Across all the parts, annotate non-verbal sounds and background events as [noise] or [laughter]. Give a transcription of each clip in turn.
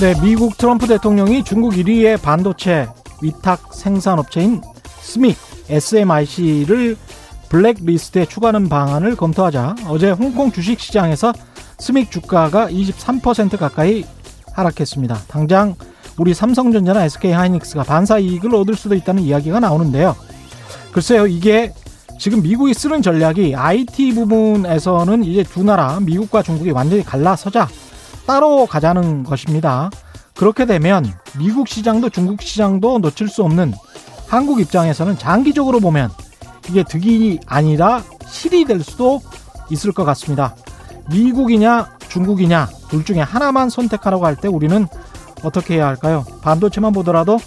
네, 미국 트럼프 대통령이 중국 1위의 반도체 위탁 생산업체인 스믹 SMIC를 블랙리스트에 추가하는 방안을 검토하자 어제 홍콩 주식시장에서 스믹 주가가 23% 가까이 하락했습니다. 당장 우리 삼성전자나 SK하이닉스가 반사 이익을 얻을 수도 있다는 이야기가 나오는데요. 글쎄요, 이게 지금 미국이 쓰는 전략이 IT 부분에서는 이제 두 나라 미국과 중국이 완전히 갈라서자 따로 가자는 것입니다. 그렇게 되면 미국 시장도 중국 시장도 놓칠 수 없는 한국 입장에서는 장기적으로 보면 이게 득이 아니라 실이 될 수도 있을 것 같습니다. 미국이냐 중국이냐 둘 중에 하나만 선택하라고 할 때 우리는 어떻게 해야 할까요? 반도체만 보더라도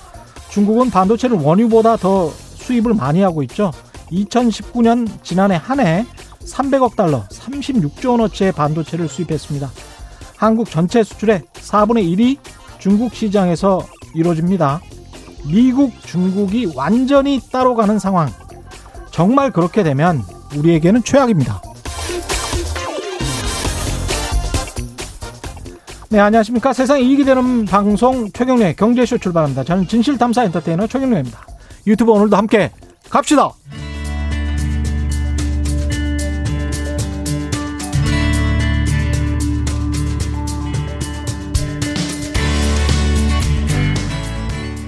중국은 반도체를 원유보다 더 수입을 많이 하고 있죠. 2019년 지난해 한 해 300억 달러, 36조 원어치의 반도체를 수입했습니다. 한국 전체 수출의 4분의 1이 중국 시장에서 이루어집니다. 미국, 중국이 완전히 따로 가는 상황. 정말 그렇게 되면 우리에게는 최악입니다. 네, 안녕하십니까. 세상 이익이 되는 방송 최경련의 경제쇼 출발합니다. 저는 진실탐사 엔터테이너 최경련입니다. 유튜브 오늘도 함께 갑시다!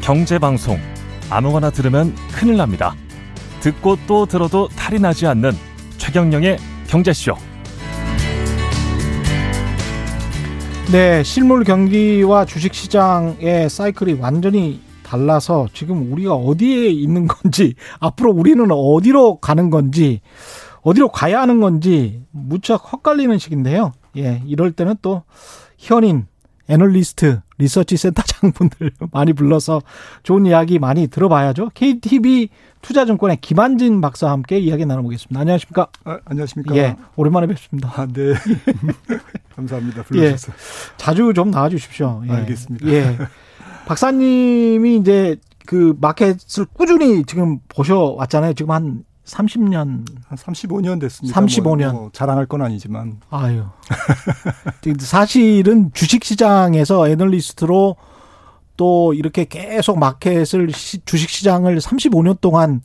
경제방송 아무거나 들으면 큰일 납니다. 듣고 또 들어도 탈이 나지 않는 최경령의 경제쇼. 네, 실물 경기와 주식 시장의 사이클이 완전히 달라서 지금 우리가 어디에 있는 건지 앞으로 우리는 어디로 가는 건지 어디로 가야 하는 건지 무척 헛갈리는 시기인데요. 예, 이럴 때는 또 현인 애널리스트 리서치 센터장분들 [laughs] 많이 불러서 좋은 이야기 많이 들어봐야죠. KTB 투자증권의 김한진 박사와 함께 이야기 나눠보겠습니다. 안녕하십니까? 아, 안녕하십니까? 예, 오랜만에 뵙습니다. 아, 네. [laughs] 감사합니다. 불러주셔서. 예, 자주 좀 나와주십시오. 예. 알겠습니다. 예. 박사님이 이제 그 마켓을 꾸준히 지금 보셔왔잖아요. 지금 한 30년. 한 35년 됐습니다. 35년. 뭐, 뭐 자랑할 건 아니지만. 아유. 사실은 주식시장에서 애널리스트로 또 이렇게 계속 마켓을 주식시장을 35년 동안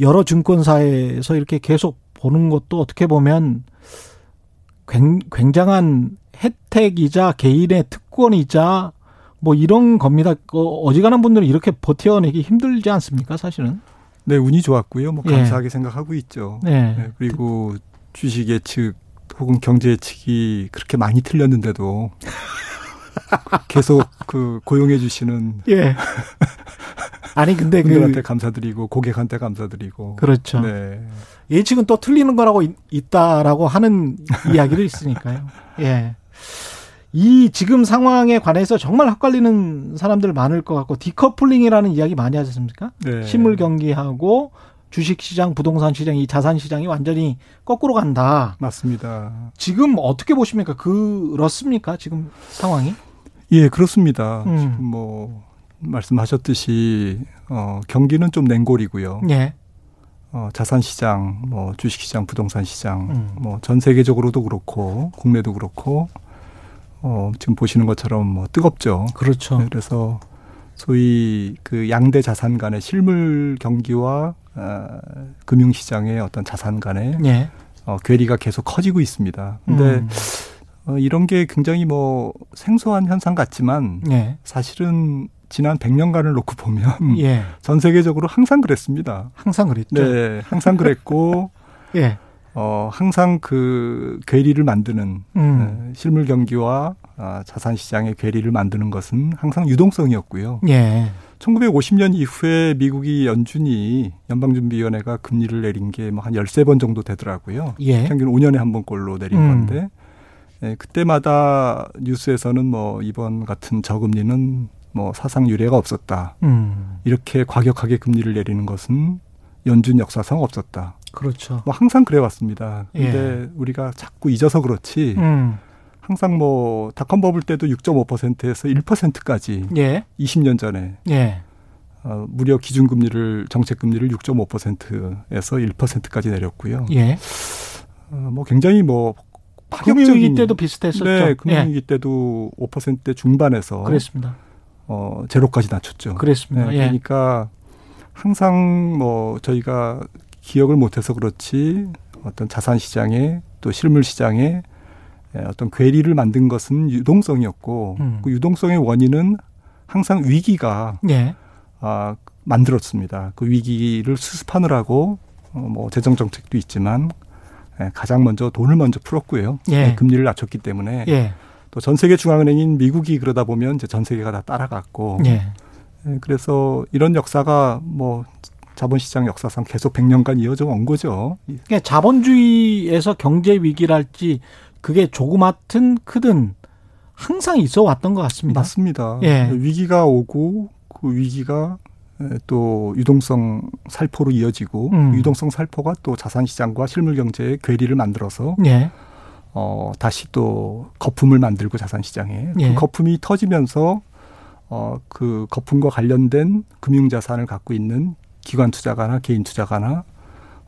여러 증권사에서 이렇게 계속 보는 것도 어떻게 보면 굉장한 혜택이자 개인의 특권이자 뭐 이런 겁니다. 그 어지간한 분들은 이렇게 버텨내기 힘들지 않습니까, 사실은? 네, 운이 좋았고요. 뭐 감사하게 예. 생각하고 있죠. 네. 네. 그리고 주식 예측 혹은 경제 예측이 그렇게 많이 틀렸는데도 [laughs] 계속 그 고용해 주시는 예. 아니 근데 그 분들한테 그 감사드리고 고객한테 감사드리고 그렇죠. 네. 예측은 또 틀리는 거라고 있 다라고 하는 이야기도 있으니까요. 예. 이 지금 상황에 관해서 정말 헷갈리는 사람들 많을 것 같고 디커플링이라는 이야기 많이 하지 않습니까? 네. 실물 경기하고 주식 시장, 부동산 시장, 이 자산 시장이 완전히 거꾸로 간다. 맞습니다. 지금 어떻게 보십니까? 그렇습니까? 지금 상황이? 예, 그렇습니다. 음. 지금 뭐 말씀하셨듯이 어 경기는 좀 냉골이고요. 예. 어, 자산 시장, 뭐 주식 시장, 부동산 시장, 음. 뭐전 세계적으로도 그렇고 국내도 그렇고 어, 지금 보시는 것처럼 뭐 뜨겁죠. 그렇죠. 네, 그래서 소위 그 양대 자산 간의 실물 경기와 어, 금융 시장의 어떤 자산 간의 예. 어, 괴리가 계속 커지고 있습니다. 근데 음. 어, 이런 게 굉장히 뭐 생소한 현상 같지만 예. 사실은 지난 100년간을 놓고 보면 예. 전 세계적으로 항상 그랬습니다. 항상 그랬죠. 네, 항상 그랬고 [laughs] 예. 어, 항상 그 괴리를 만드는 음. 네, 실물 경기와 아, 자산 시장의 괴리를 만드는 것은 항상 유동성이었고요. 예. 1950년 이후에 미국이 연준이 연방준비위원회가 금리를 내린 게 뭐한 열세 번 정도 되더라고요. 예. 평균 5년에 한 번꼴로 내린 음. 건데 예, 그때마다 뉴스에서는 뭐 이번 같은 저금리는 뭐 사상 유례가 없었다. 음. 이렇게 과격하게 금리를 내리는 것은 연준 역사상 없었다. 그렇죠. 뭐 항상 그래 왔습니다. 근데 예. 우리가 자꾸 잊어서 그렇지 음. 항상 뭐 닷컴 버블 때도 6.5%에서 1%까지 예. 20년 전에 예. 어, 무려 기준금리를 정책금리를 6.5%에서 1%까지 내렸고요. 예. 어, 뭐 굉장히 뭐 금융위기 때도 비슷했었죠. 네, 금융위기 예. 때도 5%대 중반에서 그랬습니다. 어, 제로까지 낮췄죠. 그랬습니다. 네, 예. 그러니까 항상 뭐 저희가 기억을 못해서 그렇지 어떤 자산 시장에 또 실물 시장에 어떤 괴리를 만든 것은 유동성이었고 음. 그 유동성의 원인은 항상 위기가 예. 아, 만들었습니다. 그 위기를 수습하느라고 어, 뭐 재정 정책도 있지만 예, 가장 먼저 돈을 먼저 풀었고요. 예. 네, 금리를 낮췄기 때문에 예. 또전 세계 중앙은행인 미국이 그러다 보면 이제 전 세계가 다 따라갔고 예. 예, 그래서 이런 역사가 뭐 자본시장 역사상 계속 100년간 이어져 온 거죠. 그러니까 자본주의에서 경제 위기랄지 그게 조그맣든 크든 항상 있어 왔던 것 같습니다. 맞습니다. 예. 위기가 오고 그 위기가 또 유동성 살포로 이어지고 음. 유동성 살포가 또 자산 시장과 실물 경제의 괴리를 만들어서 예. 어 다시 또 거품을 만들고 자산 시장에 예. 그 거품이 터지면서 어그 거품과 관련된 금융 자산을 갖고 있는 기관 투자가나 개인 투자가나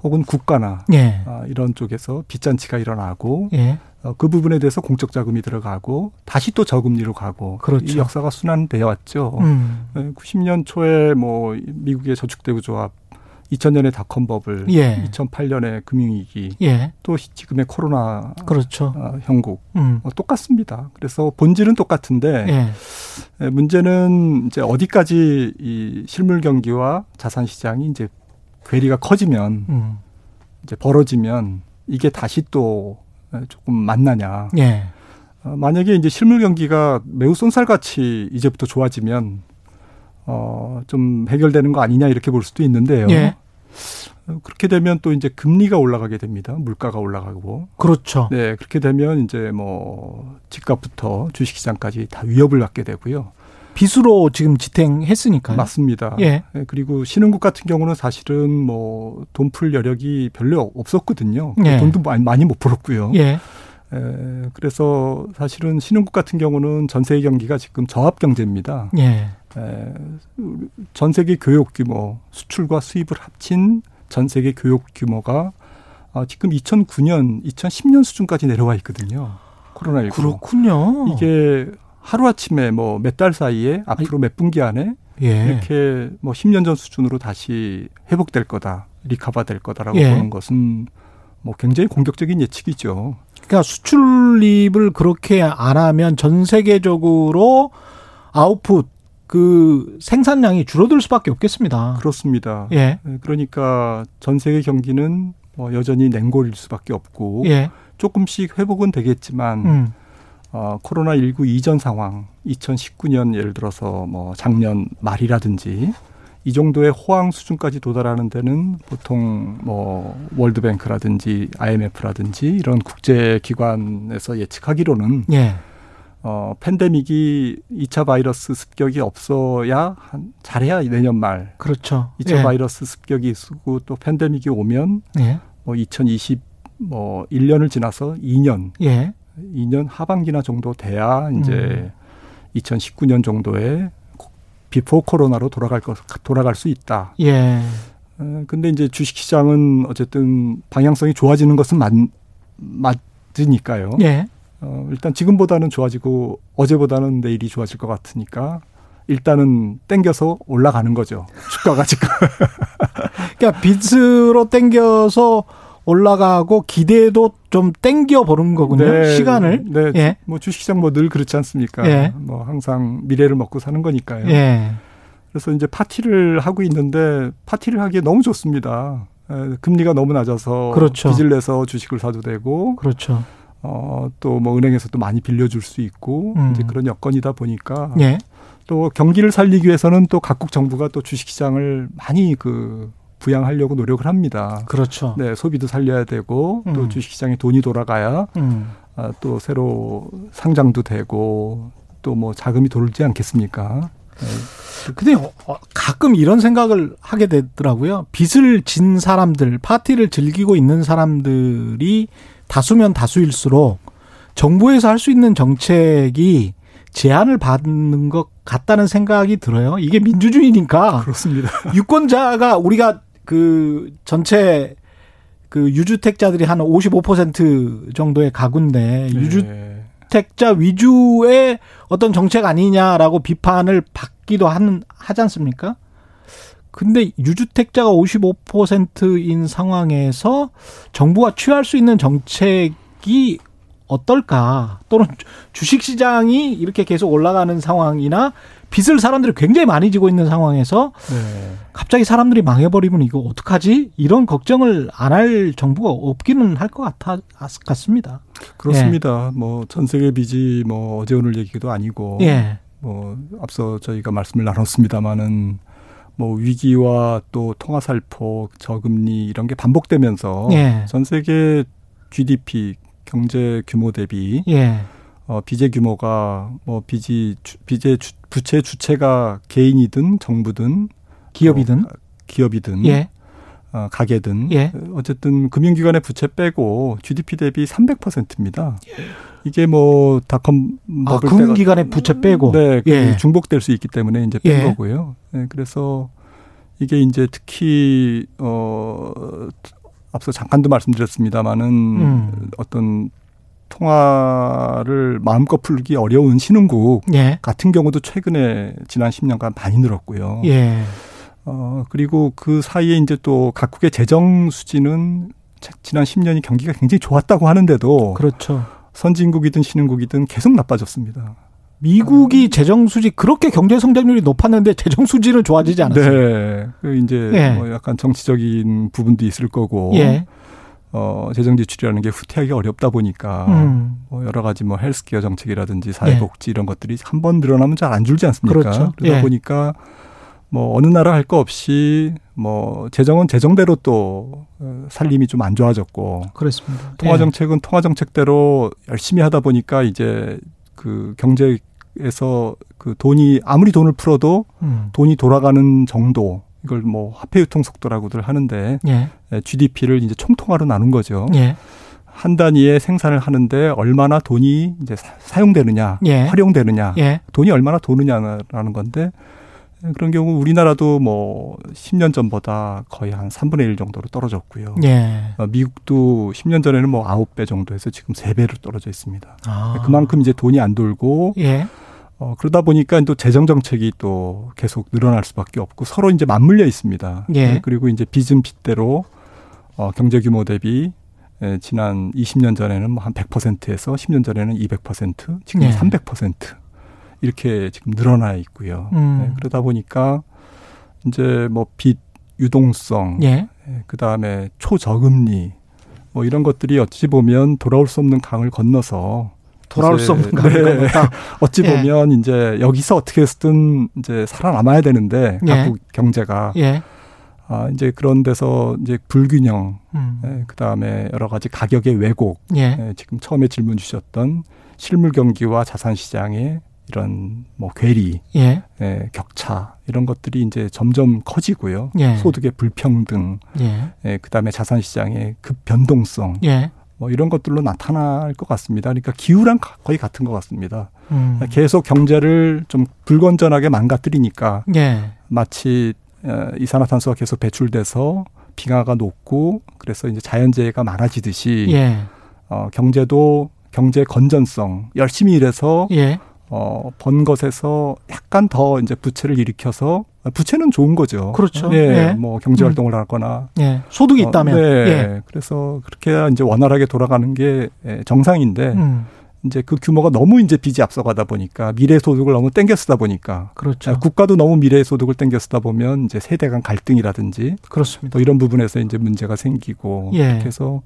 혹은 국가나 예. 어, 이런 쪽에서 빚잔치가 일어나고 예. 어, 그 부분에 대해서 공적 자금이 들어가고 다시 또 저금리로 가고 그렇죠. 이 역사가 순환되어 왔죠. 음. 90년 초에 뭐 미국의 저축대우 조합 2000년에 닷컴 버블, 예. 2008년에 금융위기, 예. 또 지금의 코로나 그렇죠. 어, 형국 음. 어, 똑같습니다. 그래서 본질은 똑같은데 예. 문제는 이제 어디까지 이 실물 경기와 자산 시장이 이제 괴리가 커지면 음. 이제 벌어지면 이게 다시 또 조금 만나냐. 예. 어, 만약에 이제 실물 경기가 매우 쏜살같이 이제부터 좋아지면 어, 좀 해결되는 거 아니냐 이렇게 볼 수도 있는데요. 예. 어, 그렇게 되면 또 이제 금리가 올라가게 됩니다. 물가가 올라가고. 그렇죠. 네, 그렇게 되면 이제 뭐 집값부터 주식시장까지 다 위협을 받게 되고요. 빚으로 지금 지탱했으니까요. 맞습니다. 예. 네, 그리고 신흥국 같은 경우는 사실은 뭐 돈 풀 여력이 별로 없었거든요. 예. 돈도 많이, 못 벌었고요. 예. 에, 그래서 사실은 신흥국 같은 경우는 전 세계 경기가 지금 저합 경제입니다. 예. 에, 전 세계 교육 규모, 수출과 수입을 합친 전 세계 교육 규모가 아, 지금 2009년, 2010년 수준까지 내려와 있거든요. 코로나19. 그렇군요. 이게 하루아침에 뭐 몇 달 사이에 앞으로 몇 분기 안에 예. 이렇게 뭐 10년 전 수준으로 다시 회복될 거다, 리카바 될 거다라고 예. 보는 것은 뭐 굉장히 공격적인 예측이죠. 그러니까 수출입을 그렇게 안 하면 전 세계적으로 아웃풋 그 생산량이 줄어들 수밖에 없겠습니다. 그렇습니다. 예. 그러니까 전 세계 경기는 뭐 여전히 냉골일 수밖에 없고 예. 조금씩 회복은 되겠지만 음. 어, 코로나 19 이전 상황 2019년 예를 들어서 뭐 작년 말이라든지 이 정도의 호황 수준까지 도달하는 데는 보통 뭐 월드뱅크라든지 IMF라든지 이런 국제 기관에서 예측하기로는 예. 어, 팬데믹이 2차 바이러스 습격이 없어야 한, 잘해야 내년 말. 그렇죠. 2차 예. 바이러스 습격이 있고 또 팬데믹이 오면 예. 뭐 2020, 뭐 1년을 지나서 2년, 예. 2년 하반기나 정도 돼야 이제 음. 2019년 정도에 before 코로나로 돌아갈 것, 돌아갈 수 있다. 예. 어, 근데 이제 주식 시장은 어쨌든 방향성이 좋아지는 것은 맞, 맞으니까요. 예. 어, 일단 지금보다는 좋아지고 어제보다는 내일이 좋아질 것 같으니까 일단은 땡겨서 올라가는 거죠. 주가가 지금. [laughs] 그러니까 빚으로 땡겨서 올라가고 기대도 좀 땡겨 보는 거군요. 네, 시간을. 네. 예. 뭐 주식시장 뭐 늘 그렇지 않습니까? 예. 뭐 항상 미래를 먹고 사는 거니까요. 예. 그래서 이제 파티를 하고 있는데 파티를 하기에 너무 좋습니다. 에, 금리가 너무 낮아서 그렇죠. 빚을 내서 주식을 사도 되고 그렇죠. 어, 또 뭐 은행에서도 많이 빌려줄 수 있고 음. 이제 그런 여건이다 보니까 예. 또 경기를 살리기 위해서는 또 각국 정부가 또 주식시장을 많이 그 부양하려고 노력을 합니다. 그렇죠. 네, 소비도 살려야 되고 또 음. 주식시장에 돈이 돌아가야 음. 아, 또 새로 상장도 되고 또 뭐 자금이 돌지 않겠습니까? 네. 근데 어, 가끔 이런 생각을 하게 되더라고요. 빚을 진 사람들, 파티를 즐기고 있는 사람들이 다수면 다수일수록 정부에서 할 수 있는 정책이 제한을 받는 것 같다는 생각이 들어요. 이게 민주주의니까 그렇습니다. [laughs] 유권자가 우리가 그 전체 그 유주택자들이 한 55% 정도의 가구인데 네. 유주택자 위주의 어떤 정책 아니냐라고 비판을 받기도 하는 하지 않습니까? 근데 유주택자가 55%인 상황에서 정부가 취할 수 있는 정책이 어떨까? 또는 주식 시장이 이렇게 계속 올라가는 상황이나 빚을 사람들이 굉장히 많이 지고 있는 상황에서 네. 갑자기 사람들이 망해버리면 이거 어떡하지? 이런 걱정을 안 할 정부가 없기는 할 것 같아 같습니다. 그렇습니다. 뭐전 세계 빚이 뭐 어제 오늘 얘기도 아니고 예, 뭐 앞서 저희가 말씀을 나눴습니다마는 뭐 위기와 또 통화살포, 저금리 이런 게 반복되면서 예, 전 세계 GDP 경제 규모 대비 예, 어, 빚의 규모가 뭐 빚이 주- 빚의 주, 부채 주체가 개인이든 정부든 기업이든? 어, 기업이든 예, 어, 가게든 예. 어쨌든 금융기관의 부채 빼고 GDP 대비 300%입니다. 이게 뭐 닷컴 아, 금융기관의 부채 빼고 네, 그 예. 중복될 수 있기 때문에 이제 뺀 예. 거고요. 네, 그래서 이게 이제 특히 어 앞서 잠깐도 말씀드렸습니다마는 음. 어떤 통화를 마음껏 풀기 어려운 신흥국 예, 같은 경우도 최근에 지난 10년간 많이 늘었고요. 예, 어 그리고 그 사이에 이제 또 각국의 재정 수지는 자- 지난 10년이 경기가 굉장히 좋았다고 하는데도 그렇죠. 선진국이든 신흥국이든 계속 나빠졌습니다. 미국이 재정 수지 그렇게 경제 성장률이 높았는데 재정 수지는 좋아지지 않았어요. 네. 그 이제 예. 뭐 약간 정치적인 부분도 있을 거고 예, 어 재정 지출이라는 게 후퇴하기 어렵다 보니까 음, 뭐 여러 가지 뭐 헬스케어 정책이라든지 사회복지 이런 것들이 한 번 늘어나면 잘 안 줄지 않습니까? 그렇죠. 러다 예. 보니까 뭐 어느 나라 할 거 없이 뭐 재정은 재정대로 또 어, 살림이 좀 안 좋아졌고 그렇습니다. 통화 정책은 통화 정책대로 열심히 하다 보니까 이제 그 경제에서 그 돈이 아무리 돈을 풀어도 예, 음, 돈이 돌아가는 정도 이걸 뭐 화폐 유통 속도라고들 하는데 예, GDP를 이제 총통화로 나눈 거죠. 예, 한 단위의 생산을 하는데 얼마나 돈이 이제 사- 사용되느냐, 예. 활용되느냐, 예, 돈이 얼마나 도느냐라는 건데 그런 경우 우리나라도 뭐 10년 전보다 거의 한 3분의 1 정도로 떨어졌고요. 예. 어, 미국도 10년 전에는 뭐 9배 정도에서 지금 3배로 떨어져 있습니다. 아. 그만큼 이제 돈이 안 돌고 예, 어, 그러다 보니까 또 재정 정책이 또 계속 늘어날 수밖에 없고 서로 이제 맞물려 있습니다. 예. 네, 그리고 이제 빚은 빚대로 어, 경제 규모 대비 예, 지난 20년 전에는 뭐 한 100%에서 10년 전에는 200%, 지금 예. 300% 이렇게 지금 늘어나 있고요. 음. 네, 그러다 보니까 이제 뭐 빚 유동성, 예, 그 다음에 초저금리 뭐 이런 것들이 어찌 보면 돌아올 수 없는 강을 건너서 돌아올 수 없는 강을 네. 건넜다. [laughs] 어찌 예. 보면 이제 여기서 어떻게 해서든 이제 살아남아야 되는데 예. 각국 경제가 예, 아 이제 그런 데서 이제 불균형 음, 예, 그 다음에 여러 가지 가격의 왜곡 예, 예, 지금 처음에 질문 주셨던 실물 경기와 자산 시장의 이런 뭐 괴리 예, 예, 격차 이런 것들이 이제 점점 커지고요. 예. 소득의 불평등, 예, 예, 그다음에 자산 시장의 급 변동성 예, 뭐 이런 것들로 나타날 것 같습니다. 그러니까 기후랑 가- 거의 같은 것 같습니다. 음, 계속 경제를 좀 불건전하게 망가뜨리니까 예, 마치 어, 이산화탄소가 계속 배출돼서 빙하가 녹고 그래서 이제 자연재해가 많아지듯이 예, 어, 경제도 경제 건전성 열심히 일해서 예, 어, 번 것에서 약간 더 이제 부채를 일으켜서 부채는 좋은 거죠. 그렇죠. 예, 예. 뭐 경제 음. 활동을 하거나 예. 소득이 있다면, 어, 네. 예, 그래서 그렇게 이제 원활하게 돌아가는 게 예, 정상인데 음, 이제 그 규모가 너무 이제 빚이 앞서가다 보니까 미래 소득을 너무 땡겨 쓰다 보니까 그렇죠. 아, 국가도 너무 미래 소득을 땡겨 쓰다 보면 이제 세대 간 갈등이라든지 그렇습니다. 또 이런 부분에서 이제 문제가 생기고 예. 해서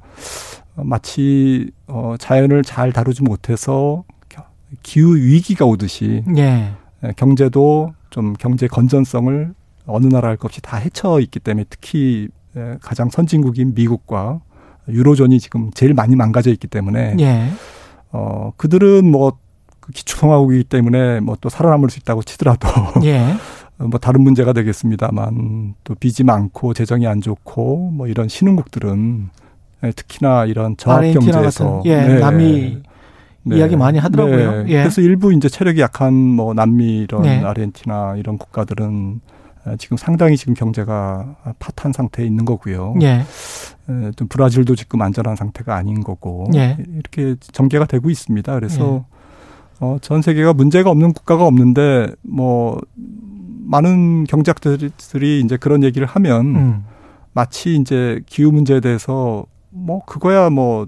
어, 마치 어 자연을 잘 다루지 못해서 겨- 기후 위기가 오듯이 예, 예, 경제도 좀 경제 건전성을 어느 나라 할 것 없이 다 헤쳐 있기 때문에 특히 예, 가장 선진국인 미국과 유로존이 지금 제일 많이 망가져 있기 때문에 예, 어 그들은 뭐 기초통화국이기 때문에 뭐 또 살아남을 수 있다고 치더라도 예, [laughs] 뭐 다른 문제가 되겠습니다만 또 빚이 많고 재정이 안 좋고 뭐 이런 신흥국들은 예, 특히나 이런 저학 아르헨티나 경제에서 예, 남 미 이야기 많이 하더라고요. 네. 예. 그래서 일부 이제 체력이 약한 뭐 남미 이런 네. 아르헨티나 이런 국가들은 아, 지금 상당히 지금 경제가 파탄 상태에 있는 거고요. 예. 에, 좀 브라질도 지금 안전한 상태가 아닌 거고 예. 이렇게 전개가 되고 있습니다. 그래서 예. 어, 전 세계가 문제가 없는 국가가 없는데 뭐 많은 경제학들이 이제 그런 얘기를 하면 음. 마치 이제 기후 문제에 대해서 뭐 그거야 뭐,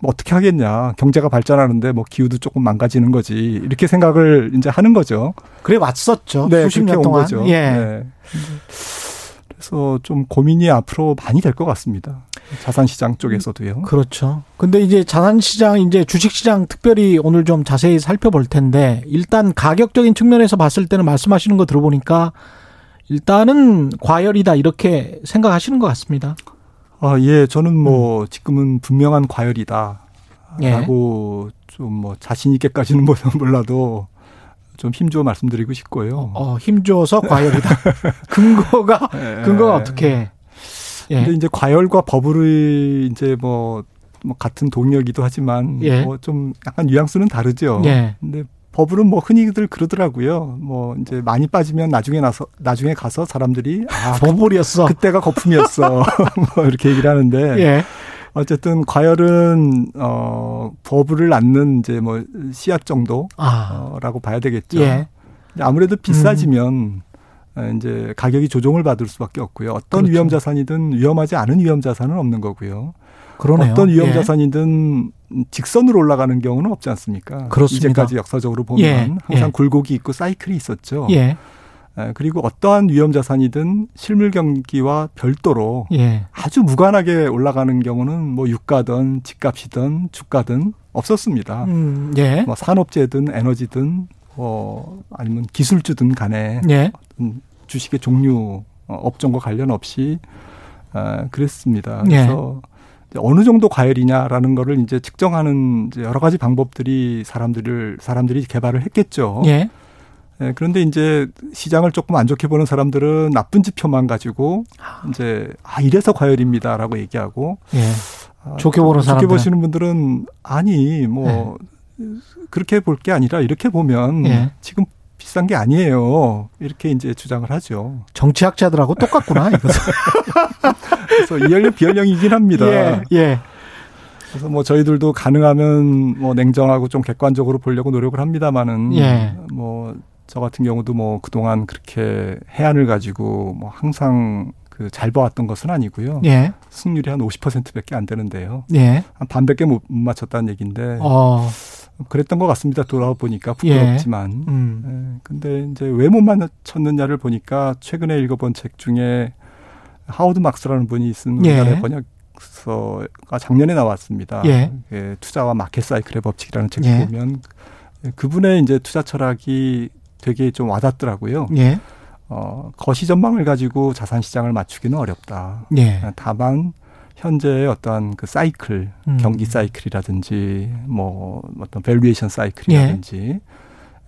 뭐 어떻게 하겠냐 경제가 발전하는데 뭐 기후도 조금 망가지는 거지 이렇게 생각을 이제 하는 거죠. 그래 왔었죠. 네, 수십 년온 동안. 거죠. 예. 네. 그래서 좀 고민이 앞으로 많이 될 것 같습니다. 자산시장 쪽에서도요. 그렇죠. 근데 이제 자산시장, 이제 주식시장 특별히 오늘 좀 자세히 살펴볼 텐데, 일단 가격적인 측면에서 봤을 때는 말씀하시는 거 들어보니까, 일단은 과열이다, 이렇게 생각하시는 것 같습니다. 아, 예, 저는 뭐 지금은 분명한 과열이다. 예. 라고 좀뭐 자신 있게까지는 [laughs] 뭐 몰라도 좀 힘줘 말씀드리고 싶고요. 어, 힘줘서 과열이다. [laughs] 근거가, 예. 근거가 어떻게. 예. 근데 이제 과열과 버블이 이제 뭐, 뭐 같은 동력이기도 하지만 예. 뭐좀 약간 뉘앙스는 다르죠. 예. 근데 버블은 뭐 흔히들 그러더라고요. 뭐 이제 많이 빠지면 나중에 나서 나중에 가서 사람들이 아 [laughs] 버블이었어. 그때가 거품이었어. [laughs] 뭐 이렇게 얘기를 하는데 예. 어쨌든 과열은 어 버블을 낳는 이제 뭐 씨앗 정도라고 아. 봐야 되겠죠. 예. 아무래도 비싸지면 어, 이제 가격이 조정을 받을 수밖에 없고요. 어떤 그렇죠. 위험 자산이든 위험하지 않은 위험 자산은 없는 거고요. 그러네요. 어떤 위험 예. 자산이든 직선으로 올라가는 경우는 없지 않습니까? 그렇습니다. 이제까지 역사적으로 보면 예, 항상 예. 굴곡이 있고 사이클이 있었죠. 예. 에, 그리고 어떠한 위험 자산이든 실물 경기와 별도로 예. 아주 무관하게 올라가는 경우는 뭐 유가든 집값이든 주가든 없었습니다. 음, 예. 뭐 산업재든 에너지든 뭐 아니면 기술주든 간에 예. 음, 주식의 종류 어, 업종과 관련 없이 아, 그랬습니다. 예. 그래서 이제 어느 정도 과열이냐라는 거를 이제 측정하는 이제 여러 가지 방법들이 사람들을 사람들이 개발을 했겠죠. 예. 예, 그런데 이제 시장을 조금 안 좋게 보는 사람들은 나쁜 지표만 가지고 이제 아 이래서 과열입니다라고 얘기하고 예. 아, 좋게 보는 좋게 사람들은? 보시는 분들은 아니 뭐 그렇게 볼 게 아니라 이렇게 보면 예. 지금 비싼 게 아니에요. 이렇게 이제 주장을 하죠. 정치학자들하고 똑같구나, [laughs] 이것은. 그래서 이연령 비연령이긴 합니다. 예. 예. 그래서 뭐 저희들도 가능하면 뭐 냉정하고 좀 객관적으로 보려고 노력을 합니다만은 예. 뭐저 같은 경우도 뭐 그동안 그렇게 해안을 가지고 뭐 항상 그 잘 봐왔던 것은 아니고요. 예. 승률이 한 50%밖에 안 되는데요. 예. 한 반밖에 못 맞췄다는 얘기인데 어. 그랬던 것 같습니다. 돌아보니까 예. 부끄럽지만. 음. 예, 근데 이제 왜 못 맞췄느냐를 보니까 최근에 읽어본 책 중에 하워드 막스라는 분이 쓴 예. 우리나라의 번역서가 작년에 나왔습니다. 예. 예, 투자와 마켓 사이클의 법칙이라는 책을 예. 보면 그분의 이제 투자 철학이 되게 좀 와닿더라고요. 예. 어, 거시 전망을 가지고 자산 시장을 맞추기는 어렵다. 예. 다만 현재의 어떠한 그 사이클, 음. 경기 사이클이라든지 뭐 어떤 valuation 사이클이라든지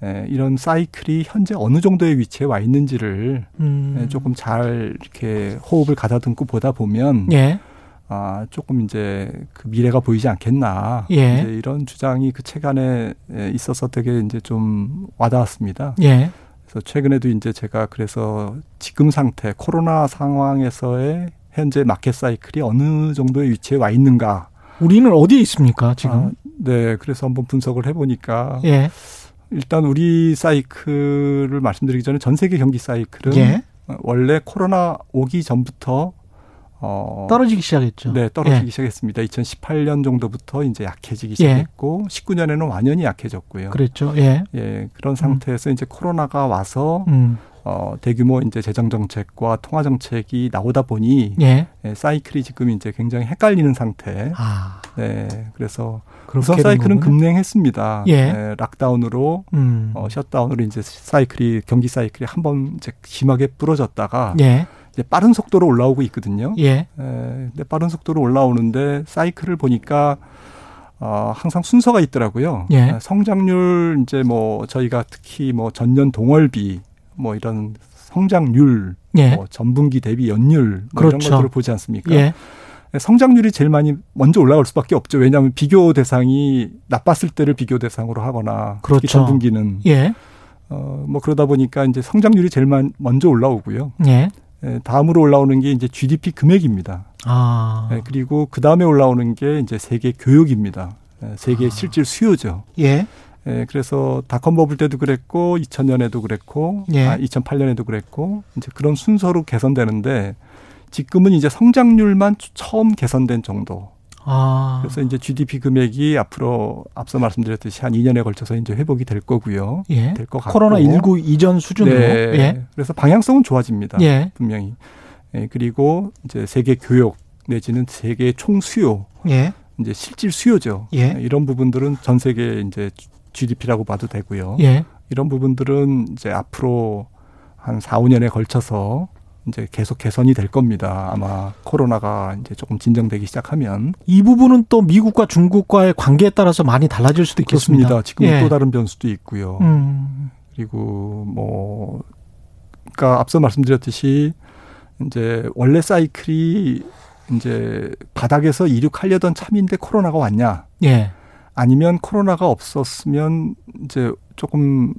예, 이런 사이클이 현재 어느 정도의 위치에 와 있는지를 음. 예, 조금 잘 이렇게 호흡을 가다듬고 보다 보면 예. 아 조금 이제 그 미래가 보이지 않겠나 예. 이제 이런 주장이 그 책 안에 예, 있어서 되게 이제 좀 와닿았습니다. 예. 그래서 최근에도 이제 제가 그래서 지금 상태 코로나 상황에서의 현재 마켓 사이클이 어느 정도의 위치에 와 있는가. 우리는 어디에 있습니까, 지금? 아, 네, 그래서 한번 분석을 해보니까 예. 일단 우리 사이클을 말씀드리기 전에 전 세계 경기 사이클은 예. 원래 코로나 오기 전부터 어 떨어지기 시작했죠. 네, 떨어지기 예. 시작했습니다. 2018년 정도부터 이제 약해지기 예. 시작했고 19년에는 완연히 약해졌고요. 그랬죠. 예. 예, 그런 상태에서 이제 코로나가 와서 음. 어, 대규모 이제 재정 정책과 통화 정책이 나오다 보니 예. 예, 사이클이 지금 이제 굉장히 헷갈리는 상태. 아. 네, 그래서 우선 된 사이클은 거군요. 급냉했습니다. 예. 예, 락다운으로 음. 어, 셧다운으로 이제 사이클이 경기 사이클이 한 번 이제 심하게 부러졌다가 예. 이제 빠른 속도로 올라오고 있거든요. 예. 예, 근데 빠른 속도로 올라오는데 사이클을 보니까 어, 항상 순서가 있더라고요. 예. 어, 성장률 이제 뭐 저희가 특히 뭐 전년 동월비 뭐 이런 성장률, 예. 뭐 전분기 대비 연율 뭐 그렇죠. 이런 것들을 보지 않습니까? 예. 성장률이 제일 많이 먼저 올라갈 수밖에 없죠. 왜냐하면 비교 대상이 나빴을 때를 비교 대상으로 하거나 그렇죠. 특히 전분기는 예. 어, 뭐 그러다 보니까 이제 성장률이 제일 먼저 올라오고요. 예. 예, 다음으로 올라오는 게 이제 GDP 금액입니다. 아. 예, 그리고 그 다음에 올라오는 게 이제 세계 교육입니다. 예, 세계 아. 실질 수요죠. 예. 예, 그래서 닷컴 버블 때도 그랬고 2000년에도 그랬고 예. 아, 2008년에도 그랬고 이제 그런 순서로 개선되는데 지금은 이제 성장률만 처음 개선된 정도. 아. 그래서 이제 GDP 금액이 앞으로 앞서 말씀드렸듯이 한 2년에 걸쳐서 이제 회복이 될 거고요. 예. 될것 같고. 코로나 19 이전 수준으로. 네. 예. 그래서 방향성은 좋아집니다. 예. 분명히. 예, 그리고 이제 세계 교육 내지는 세계 총 수요, 예. 이제 실질 수요죠. 예. 이런 부분들은 전 세계 이제 GDP라고 봐도 되고요. 예. 이런 부분들은 이제 앞으로 한 4, 5년에 걸쳐서 이제 계속 개선이 될 겁니다. 아마 코로나가 이제 조금 진정되기 시작하면 이 부분은 또 미국과 중국과의 관계에 따라서 많이 달라질 수도 있겠습니다. 그렇습니다. 지금 예. 또 다른 변수도 있고요. 음. 그리고 뭐 그러니까 앞서 말씀드렸듯이 이제 원래 사이클이 이제 바닥에서 이륙하려던 참인데 코로나가 왔냐? 예. 아니면 코로나가 없었으면 이제 조금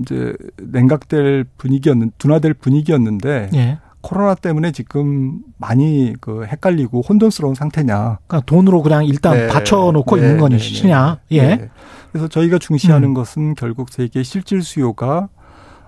이제 냉각될 분위기였는 둔화될 분위기였는데 예. 코로나 때문에 지금 많이 그 헷갈리고 혼돈스러운 상태냐. 그러니까 돈으로 그냥 일단 네. 받쳐놓고 네, 있는 네, 것이냐. 네. 예. 네. 그래서 저희가 중시하는 음. 것은 결국 세계 실질 수요가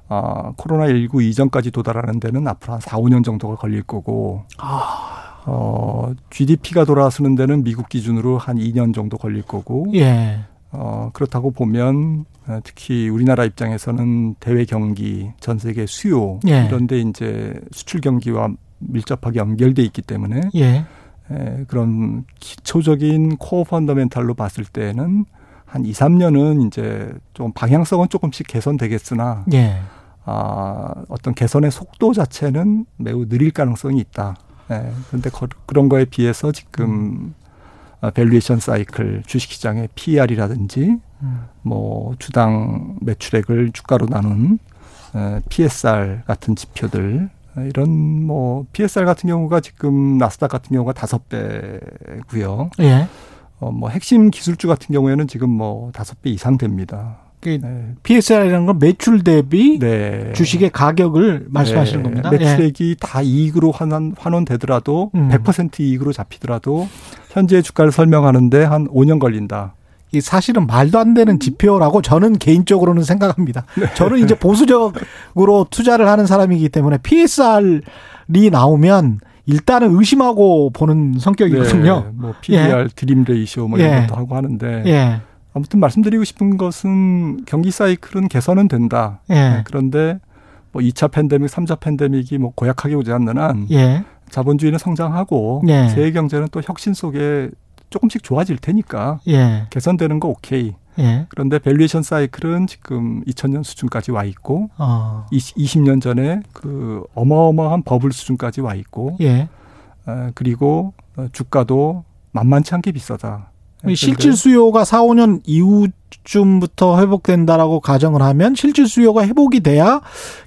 아, 코로나 19 이전까지 도달하는 데는 앞으로 한 4, 5년 정도가 걸릴 거고, 아. 어, GDP가 돌아서는 데는 미국 기준으로 한 2년 정도 걸릴 거고, 예. 어, 그렇다고 보면 어, 특히 우리나라 입장에서는 대외 경기, 전 세계 수요 예. 이런 데 이제 수출 경기와 밀접하게 연결돼 있기 때문에 예. 에, 그런 기초적인 코어 펀더멘탈로 봤을 때는 한 2, 3년은 이제 좀 방향성은 조금씩 개선되겠으나 예. 아, 어떤 개선의 속도 자체는 매우 느릴 가능성이 있다. 예. 그런데 거, 그런 거에 비해서 지금 아, valuation 사이클 주식시장의 PER이라든지 음. 뭐 주당 매출액을 주가로 나눈 에, PSR 같은 지표들 에, 이런 뭐 PSR 같은 경우가 지금 나스닥 같은 경우가 다섯 배고요. 예. 어, 뭐 핵심 기술주 같은 경우에는 지금 뭐 다섯 배 이상 됩니다. 그 네. PSR이라는 건 매출 대비 네. 주식의 가격을 말씀하시는 네. 겁니다. 예. 매출액이 다 이익으로 환원, 환원되더라도 음. 100% 이익으로 잡히더라도 현재 주가를 설명하는데 한 5년 걸린다. 이 사실은 말도 안 되는 지표라고 저는 개인적으로는 생각합니다. 네. 저는 이제 보수적으로 투자를 하는 사람이기 때문에 PSR이 나오면 일단은 의심하고 보는 성격이거든요. 네. 뭐 PDR dream ratio 뭐 이런 예. 것도 하고 하는데 예. 아무튼 말씀드리고 싶은 것은 경기 사이클은 개선은 된다. 예. 네, 그런데 뭐 2차 팬데믹, 3차 팬데믹이 뭐 고약하게 오지 않는 한 예. 자본주의는 성장하고 예. 세계 경제는 또 혁신 속에 조금씩 좋아질 테니까 예. 개선되는 거 오케이. 예. 그런데 valuation 사이클은 지금 2000년 수준까지 와 있고 어. 20, 20년 전에 그 어마어마한 버블 수준까지 와 있고 예. 어, 그리고 어, 주가도 만만치 않게 비싸다. 실질 수요가 4, 5년 이후쯤부터 회복된다라고 가정을 하면 실질 수요가 회복이 돼야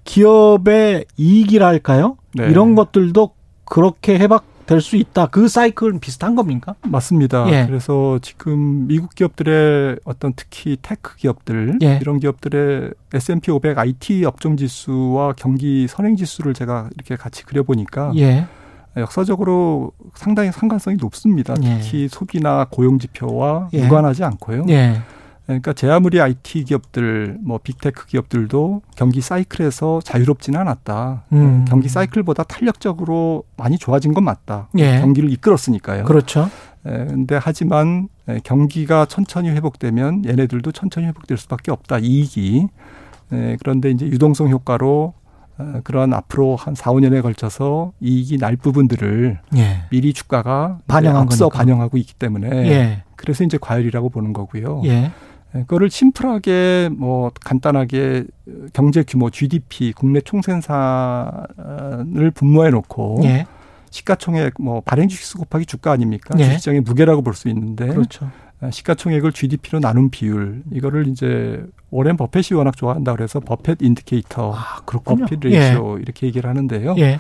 기업의 이익이랄까요? 네. 이런 것들도 그렇게 회복될 수 있다. 그 사이클은 비슷한 겁니까? 맞습니다. 예. 그래서 지금 미국 기업들의 어떤 특히 tech 기업들 예. 이런 기업들의 S&P 500 IT 업종 지수와 경기 선행 지수를 제가 이렇게 같이 그려 보니까 예. 역사적으로 상당히 상관성이 높습니다. 예. 특히 소비나 고용 지표와 예. 무관하지 않고요. 예. 그러니까 제 아무리 IT 기업들, 뭐 빅테크 기업들도 경기 사이클에서 자유롭지는 않았다. 음. 경기 사이클보다 탄력적으로 많이 좋아진 건 맞다. 예. 경기를 이끌었으니까요. 그렇죠. 에, 근데 하지만 에, 경기가 천천히 회복되면 얘네들도 천천히 회복될 수밖에 없다. 이익이. 에, 그런데 이제 유동성 효과로 어, 그런 앞으로 한 4, 5년에 걸쳐서 이익이 날 부분들을 예. 미리 주가가 반영한 앞서 거니까. 반영하고 있기 때문에 예. 그래서 이제 과열이라고 보는 거고요. 예. 에, 그거를 심플하게 뭐 간단하게 경제 규모 GDP 국내 총생산을 분모해 놓고 예. 시가총액 뭐 발행 주식수 곱하기 주가 아닙니까? 예. 주식시장의 무게라고 볼 수 있는데 그렇죠. 아, 시가총액을 GDP로 나눈 비율 이거를 이제 워렌 버핏이 워낙 좋아한다 그래서 버핏 indicator, 아, 그렇군요. 버핏 ratio 이렇게 얘기를 하는데요. 예.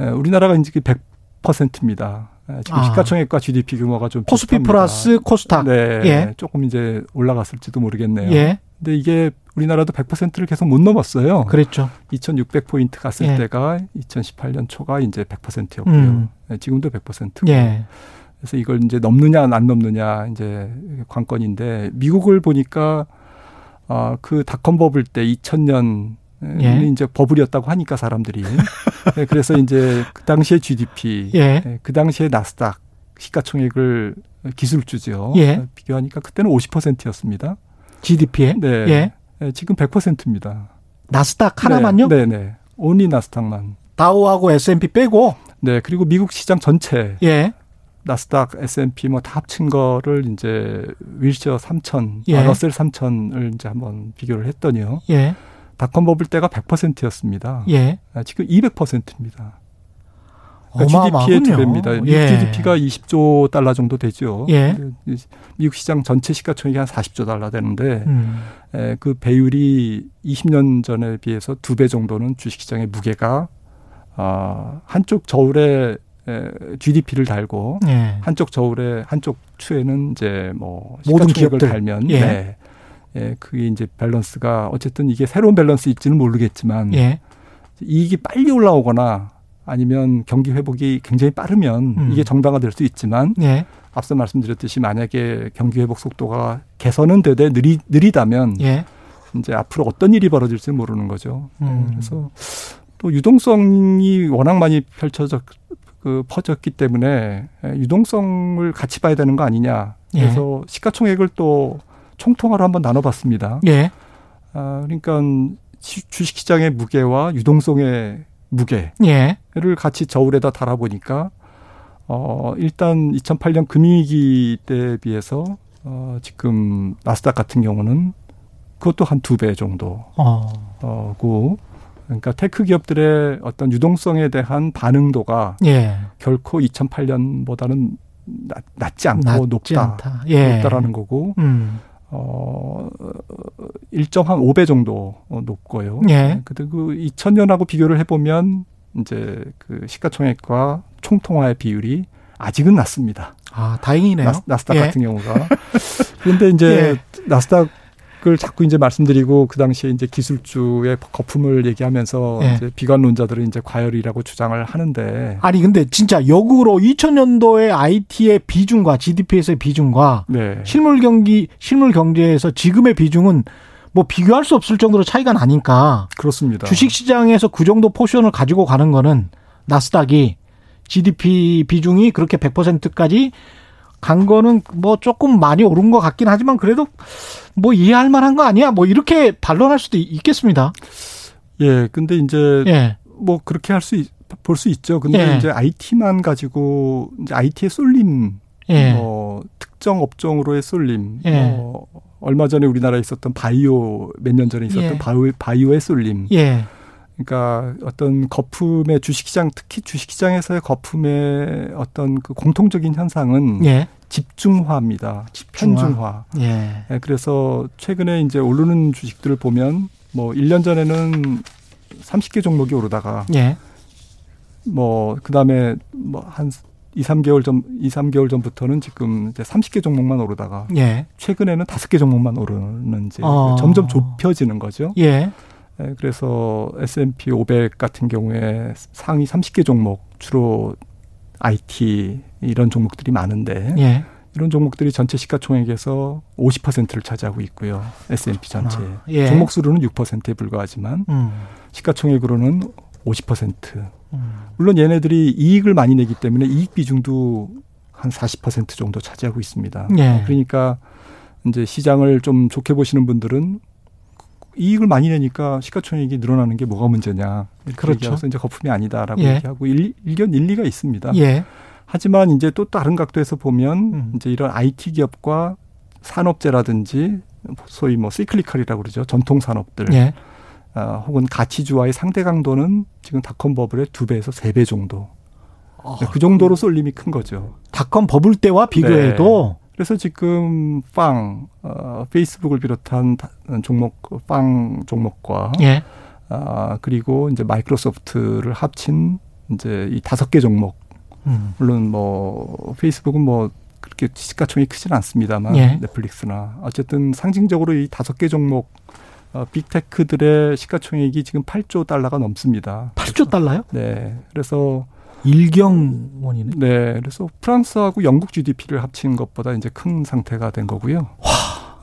에, 우리나라가 이제 100%입니다. 지금 아. 시가총액과 GDP 규모가 좀 코스피 비슷합니다. 플러스 코스닥. 네, 예. 조금 이제 올라갔을지도 모르겠네요. 예. 근데 이게 우리나라도 100%를 계속 못 넘었어요. 그랬죠. 2,600 포인트 갔을 예. 때가 2018년 초가 이제 100%였고요. 음. 네, 지금도 100%고. 예. 그래서 이걸 이제 넘느냐 안 넘느냐 이제 관건인데 미국을 보니까 아, 그 닷컴 버블 때 2000년 예. 이제 버블이었다고 하니까 사람들이 네, 그래서 이제 그 당시의 GDP, 예. 네, 그 당시의 나스닥 시가총액을 기술주죠. 예. 비교하니까 그때는 50%였습니다. GDP에. 네. 예. 네, 지금 100%입니다. 나스닥 하나만요? 네, 네. 네. 온리 나스닥만. 다우하고 S&P 빼고. 네, 그리고 미국 시장 전체 예. 나스닥, S&P 뭐 다 합친 거를 이제 윌셔 3000, 예. 아, 러셀 3000을 이제 한번 비교를 했더니요. 예. 닷컴 버블 때가 100%였습니다. 예. 아, 지금 200%입니다. 그러니까. GDP의 두 배입니다. 미국 예. GDP가 20조 달러 정도 되죠. 예. 미국 시장 전체 시가총액이 한 40조 달러 되는데 음. 에, 그 배율이 20년 전에 비해서 두 배 정도는 주식시장의 무게가 아, 한쪽 저울에 에, GDP를 달고 예. 한쪽 저울에 한쪽 추에는 이제 뭐 모든 기업들. 달면 예. 네. 예, 그게 이제 밸런스가 어쨌든 이게 새로운 밸런스일지는 모르겠지만 예. 이익이 빨리 올라오거나 아니면 경기 회복이 굉장히 빠르면 음. 이게 정당화될 수 있지만 예. 앞서 말씀드렸듯이 만약에 경기 회복 속도가 개선은 되되 느리, 느리다면 예. 이제 앞으로 어떤 일이 벌어질지 모르는 거죠. 음. 그래서 또 유동성이 워낙 많이 펼쳐져 그 퍼졌기 때문에 유동성을 같이 봐야 되는 거 아니냐. 예. 그래서 시가총액을 또 총통화로 한번 나눠봤습니다. 예. 아, 그러니까 시- 주식시장의 무게와 유동성의 무게를 예. 같이 저울에다 달아보니까 어, 일단 2008년 금융위기 때에 비해서 어, 지금 나스닥 같은 경우는 그것도 한 두 배 정도 어. 어고 그러니까 tech 기업들의 어떤 유동성에 대한 반응도가 예. 결코 2008년보다는 낮, 낮지 않고 낮지 높다. 않다. 예. 높다라는 거고 음. 어 1.5배 정도 어, 높고요. 예. 그리고 2000년하고 비교를 해 보면 이제 그 시가총액과 총통화의 비율이 아직은 낮습니다. 아, 다행이네요. 나스, 나스닥 예. 같은 경우가. 그런데 이제 나스닥 을 자꾸 이제 말씀드리고 그 당시에 이제 기술주의 거품을 얘기하면서 예. 이제 비관론자들은 이제 과열이라고 주장을 하는데 아니 근데 진짜 역으로 2000년도에 IT의 비중과 GDP에서의 비중과 네. 실물 경기 실물 경제에서 지금의 비중은 뭐 비교할 수 없을 정도로 차이가 나니까 그렇습니다. 주식 시장에서 그 정도 포션을 가지고 가는 거는 나스닥이 GDP 비중이 그렇게 100%까지 간 거는 뭐 조금 많이 오른 것 같긴 하지만 그래도 뭐 이해할 만한 거 아니야? 뭐 이렇게 반론할 수도 있겠습니다. 예, 근데 이제 예. 뭐 그렇게 할 수 볼 수 있죠. 근데 예. 이제 IT만 가지고 이제 IT의 쏠림 예. 뭐 특정 업종으로의 쏠림, 예. 뭐 얼마 전에 우리나라에 있었던 바이오 몇 년 전에 있었던 예. 바이오, 바이오의 쏠림. 예. 그러니까 어떤 거품의 주식시장 특히 주식시장에서의 거품의 어떤 그 공통적인 현상은 예. 집중화입니다. 집중화. 편중화. 예. 예, 그래서 최근에 이제 오르는 주식들을 보면 뭐 1년 전에는 30개 종목이 오르다가 예. 뭐 그다음에 뭐한 2, 3개월 전 2, 3개월 전부터는 지금 이제 30개 종목만 오르다가 예. 최근에는 5개 종목만 오르는 이제 어. 점점 좁혀지는 거죠. 예. 예, 그래서 S&P 500 같은 경우에 상위 30개 종목 주로 IT 이런 종목들이 많은데 예. 이런 종목들이 전체 시가총액에서 50%를 차지하고 있고요. S&P 전체. 아, 예. 종목 수로는 6%에 불과하지만 음. 시가총액으로는 50%. 음. 물론 얘네들이 이익을 많이 내기 때문에 이익 비중도 한 40% 정도 차지하고 있습니다. 예. 그러니까 이제 시장을 좀 좋게 보시는 분들은 이익을 많이 내니까 시가총액이 늘어나는 게 뭐가 문제냐 이렇게 그렇죠. 얘기해서 이제 거품이 아니다라고 예. 얘기하고 일, 일견 일리가 있습니다. 예. 하지만 이제 또 다른 각도에서 보면 음. 이제 이런 IT 기업과 산업재라든지 소위 뭐 시클리컬이라고 그러죠 전통 산업들 예. 아, 혹은 가치주와의 상대 강도는 지금 닷컴 버블의 두 배에서 세 배 정도 어, 그 정도로 쏠림이 큰 거죠. 닷컴 버블 때와 비교해도 그래서 지금 빵 어, 페이스북을 비롯한 다- 종목 빵 종목과 예. 아, 그리고 이제 마이크로소프트를 합친 이제 이 다섯 개 종목 음. 물론 뭐 페이스북은 뭐 그렇게 시가총이 크진 않습니다만 예. 넷플릭스나 어쨌든 상징적으로 이 다섯 개 종목 어, 빅테크들의 시가총액이 지금 8조 달러가 넘습니다. 8조 달러요? 네. 그래서 일경원이네. 네. 그래서 프랑스하고 영국 GDP를 합친 것보다 이제 큰 상태가 된 거고요.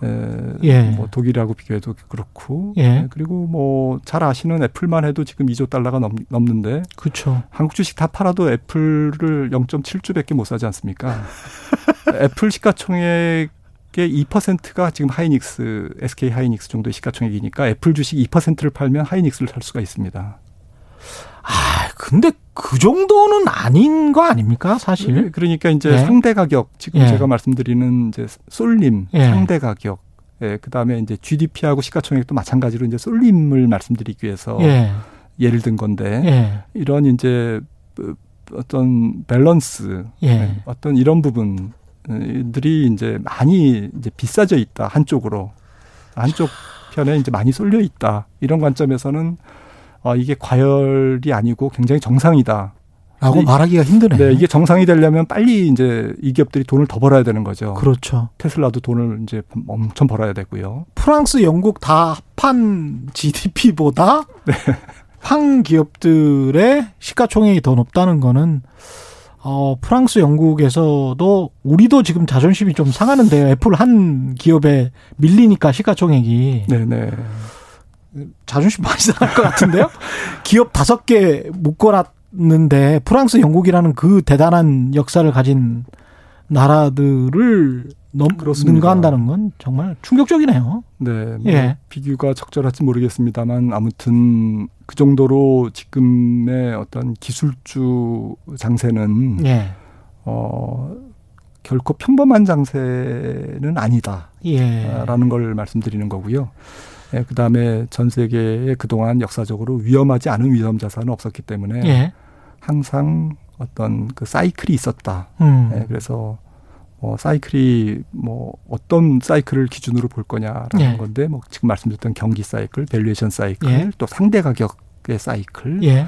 에, 예. 뭐 독일하고 비교해도 그렇고. 예. 네, 그리고 뭐 잘 아시는 애플만 해도 지금 2조 달러가 넘, 넘는데 그렇죠. 한국 주식 다 팔아도 애플을 0.7조밖에 못 사지 않습니까? [laughs] 애플 시가총액의 2%가 지금 하이닉스, SK 하이닉스 정도의 시가총액이니까 애플 주식 2%를 팔면 하이닉스를 살 수가 있습니다. 아, 근데 그 정도는 아닌 거 아닙니까, 사실? 그러니까 이제 예. 상대 가격 지금 예. 제가 말씀드리는 이제 쏠림 예. 상대 가격 예, 그다음에 이제 GDP하고 시가총액도 마찬가지로 이제 쏠림을 말씀드리기 위해서 예. 예를 든 건데 예. 이런 이제 어, 어떤 밸런스 예. 네, 어떤 이런 부분들이 이제 많이 이제 비싸져 있다 한쪽으로 한쪽 편에 이제 많이 쏠려 있다 이런 관점에서는 어 이게 과열이 아니고 굉장히 정상이다. 라고 이- 말하기가 힘드네. 네, 이게 정상이 되려면 빨리 이제 이 기업들이 돈을 더 벌어야 되는 거죠. 그렇죠. 테슬라도 돈을 이제 엄청 벌어야 되고요. 프랑스, 영국 다 합한 GDP보다 [laughs] 네. 한 기업들의 시가총액이 더 높다는 거는 어, 프랑스, 영국에서도 우리도 지금 자존심이 좀 상하는데요. 애플 한 기업에 밀리니까 시가총액이 네, 네. 자존심 많이 상할 것 같은데요. [laughs] 기업 다섯 개 묶어놨는데 프랑스, 영국이라는 그 대단한 역사를 가진 나라들을 넘, 그렇습니다. 능가한다는 건 정말 충격적이네요. 네, 뭐 예. 비교가 적절할지 모르겠습니다만 아무튼 그 정도로 지금의 어떤 기술주 장세는 예. 어 결코 평범한 장세는 아니다라는 예. 걸 말씀드리는 거고요. 예, 그다음에 전 세계에 그동안 역사적으로 위험하지 않은 위험 자산은 없었기 때문에 예. 항상 어떤 그 사이클이 있었다. 음. 예, 그래서 뭐 사이클이 뭐 어떤 사이클을 기준으로 볼 거냐라는 예. 건데 뭐 지금 말씀드렸던 경기 사이클, valuation 사이클, 예. 또 상대 가격의 사이클, 예.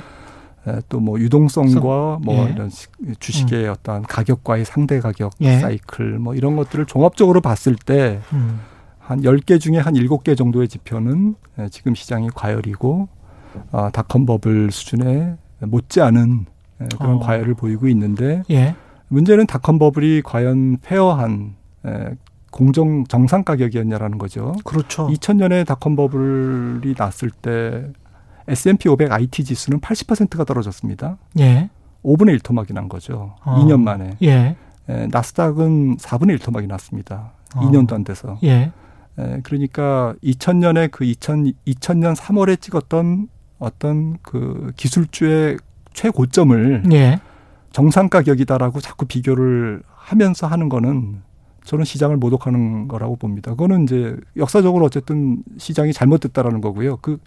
또뭐 유동성과 뭐 예. 음. 이런 시- 주식의 어떤 가격과의 상대 가격 예. 사이클 뭐 이런 것들을 종합적으로 봤을 때 음. 한 10개 중에 한 7개 정도의 지표는 예, 지금 시장이 과열이고 어, 닷컴 버블 수준에 못지않은 예, 그런 어. 과열을 보이고 있는데 예. 문제는 닷컴 버블이 과연 페어한 에, 공정 정상 가격이었냐라는 거죠. 그렇죠. 2000년에 닷컴 버블이 났을 때 S&P 500 IT 지수는 80%가 떨어졌습니다. 예. 5분의 1 토막이 난 거죠. 어. 2년 만에. 예. 에, 나스닥은 4분의 1 토막이 났습니다. 어. 2년도 안 돼서. 예. 에, 그러니까 2000년에 그 2000, 2000년 3월에 찍었던 어떤 그 기술주의 최고점을 예. 정상 가격이다라고 자꾸 비교를 하면서 하는 거는 저는 시장을 모독하는 거라고 봅니다. 그거는 이제 역사적으로 어쨌든 시장이 잘못됐다라는 거고요. 그,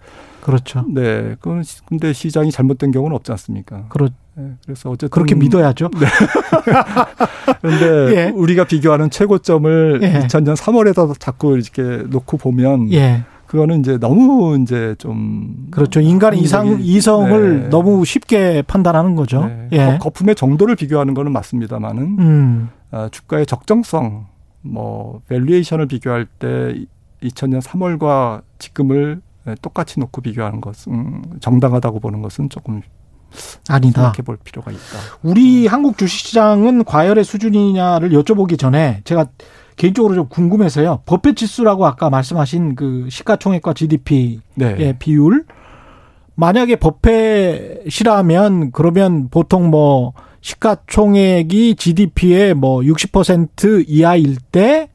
그렇죠. 네. 그건 시- 근데 시장이 잘못된 경우는 없지 않습니까? 그렇 네, 그래서 어쨌든. 그렇게 믿어야죠. [laughs] 그런데 [laughs] 예. 우리가 비교하는 최고점을 예. 2000년 3월에다 자꾸 이렇게 놓고 보면 예. 그거는 이제 너무 이제 좀 그렇죠. 인간의 이상 합리적이- 이성을 네. 너무 쉽게 판단하는 거죠. 네. 예. 거- 거품의 정도를 비교하는 거는 맞습니다만은 음. 아, 주가의 적정성, 뭐 valuation을 비교할 때 2000년 3월과 지금을 예, 똑같이 놓고 비교하는 것은 음, 정당하다고 보는 것은 조금 아니다. 생각해 볼 필요가 있다. 우리 한국 주식시장은 과열의 수준이냐를 여쭤보기 전에 제가 개인적으로 좀 궁금해서요. 버핏 지수라고 아까 말씀하신 그 시가총액과 GDP의 네. 비율 만약에 버핏이라면 그러면 보통 뭐 시가총액이 GDP의 뭐 60% 이하일 때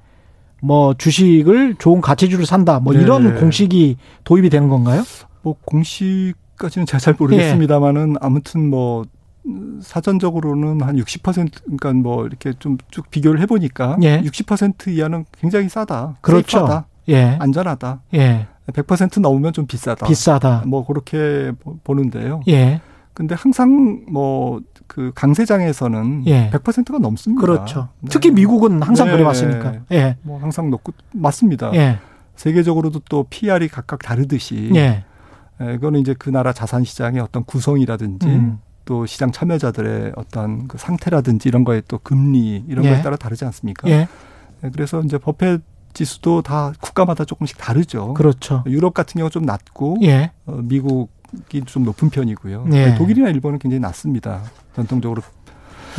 뭐 주식을 좋은 가치주를 산다. 뭐 네. 이런 공식이 도입이 되는 건가요? 뭐 공식까지는 제가 잘 모르겠습니다만은 아무튼 뭐 음, 사전적으로는 한 60% 그러니까 뭐 이렇게 좀 쭉 비교를 해보니까 예. 60% 이하는 굉장히 싸다. 그렇죠. 세이프하다, 예. 안전하다. 예. 100% 넘으면 좀 비싸다. 비싸다. 뭐 그렇게 보- 보는데요. 예. 근데 항상 뭐 그 강세장에서는 예. 100%가 넘습니다. 그렇죠. 네. 특히 미국은 항상 네. 그래 왔으니까. 예. 뭐 항상 높고 맞습니다. 예. 세계적으로도 또 PR이 각각 다르듯이 예. 예, 이거는 이제 그 나라 자산 시장의 어떤 구성이라든지 음. 또 시장 참여자들의 어떤 그 상태라든지 이런 거에 또 금리 이런 예. 거에 따라 다르지 않습니까? 예. 예, 그래서 이제 버펫 지수도 다 국가마다 조금씩 다르죠. 그렇죠. 유럽 같은 경우 좀 낮고 예. 어, 미국 이 좀 높은 편이고요. 예. 독일이나 일본은 굉장히 낮습니다. 전통적으로.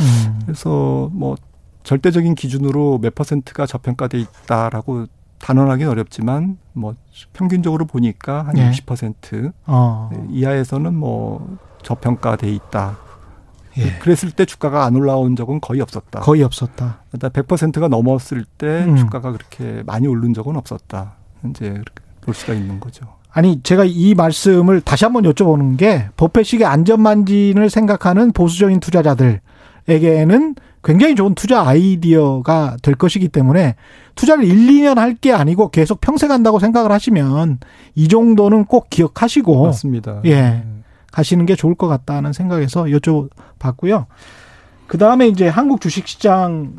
음. 그래서 뭐 절대적인 기준으로 몇 퍼센트가 저평가돼 있다라고 단언하기는 어렵지만 뭐 평균적으로 보니까 한 예. 60% 어. 이하에서는 뭐 저평가돼 있다. 예. 그랬을 때 주가가 안 올라온 적은 거의 없었다. 거의 없었다. 일단 100%가 넘었을 때 음. 주가가 그렇게 많이 오른 적은 없었다. 이제 볼 수가 있는 거죠. 아니 제가 이 말씀을 다시 한번 여쭤보는 게 버펫식의 안전만진을 생각하는 보수적인 투자자들에게는 굉장히 좋은 투자 아이디어가 될 것이기 때문에 투자를 1, 2년 할 게 아니고 계속 평생 한다고 생각을 하시면 이 정도는 꼭 기억하시고 맞습니다. 예. 네. 가시는 게 좋을 것 같다는 생각에서 여쭤봤고요. 그 다음에 이제 한국 주식시장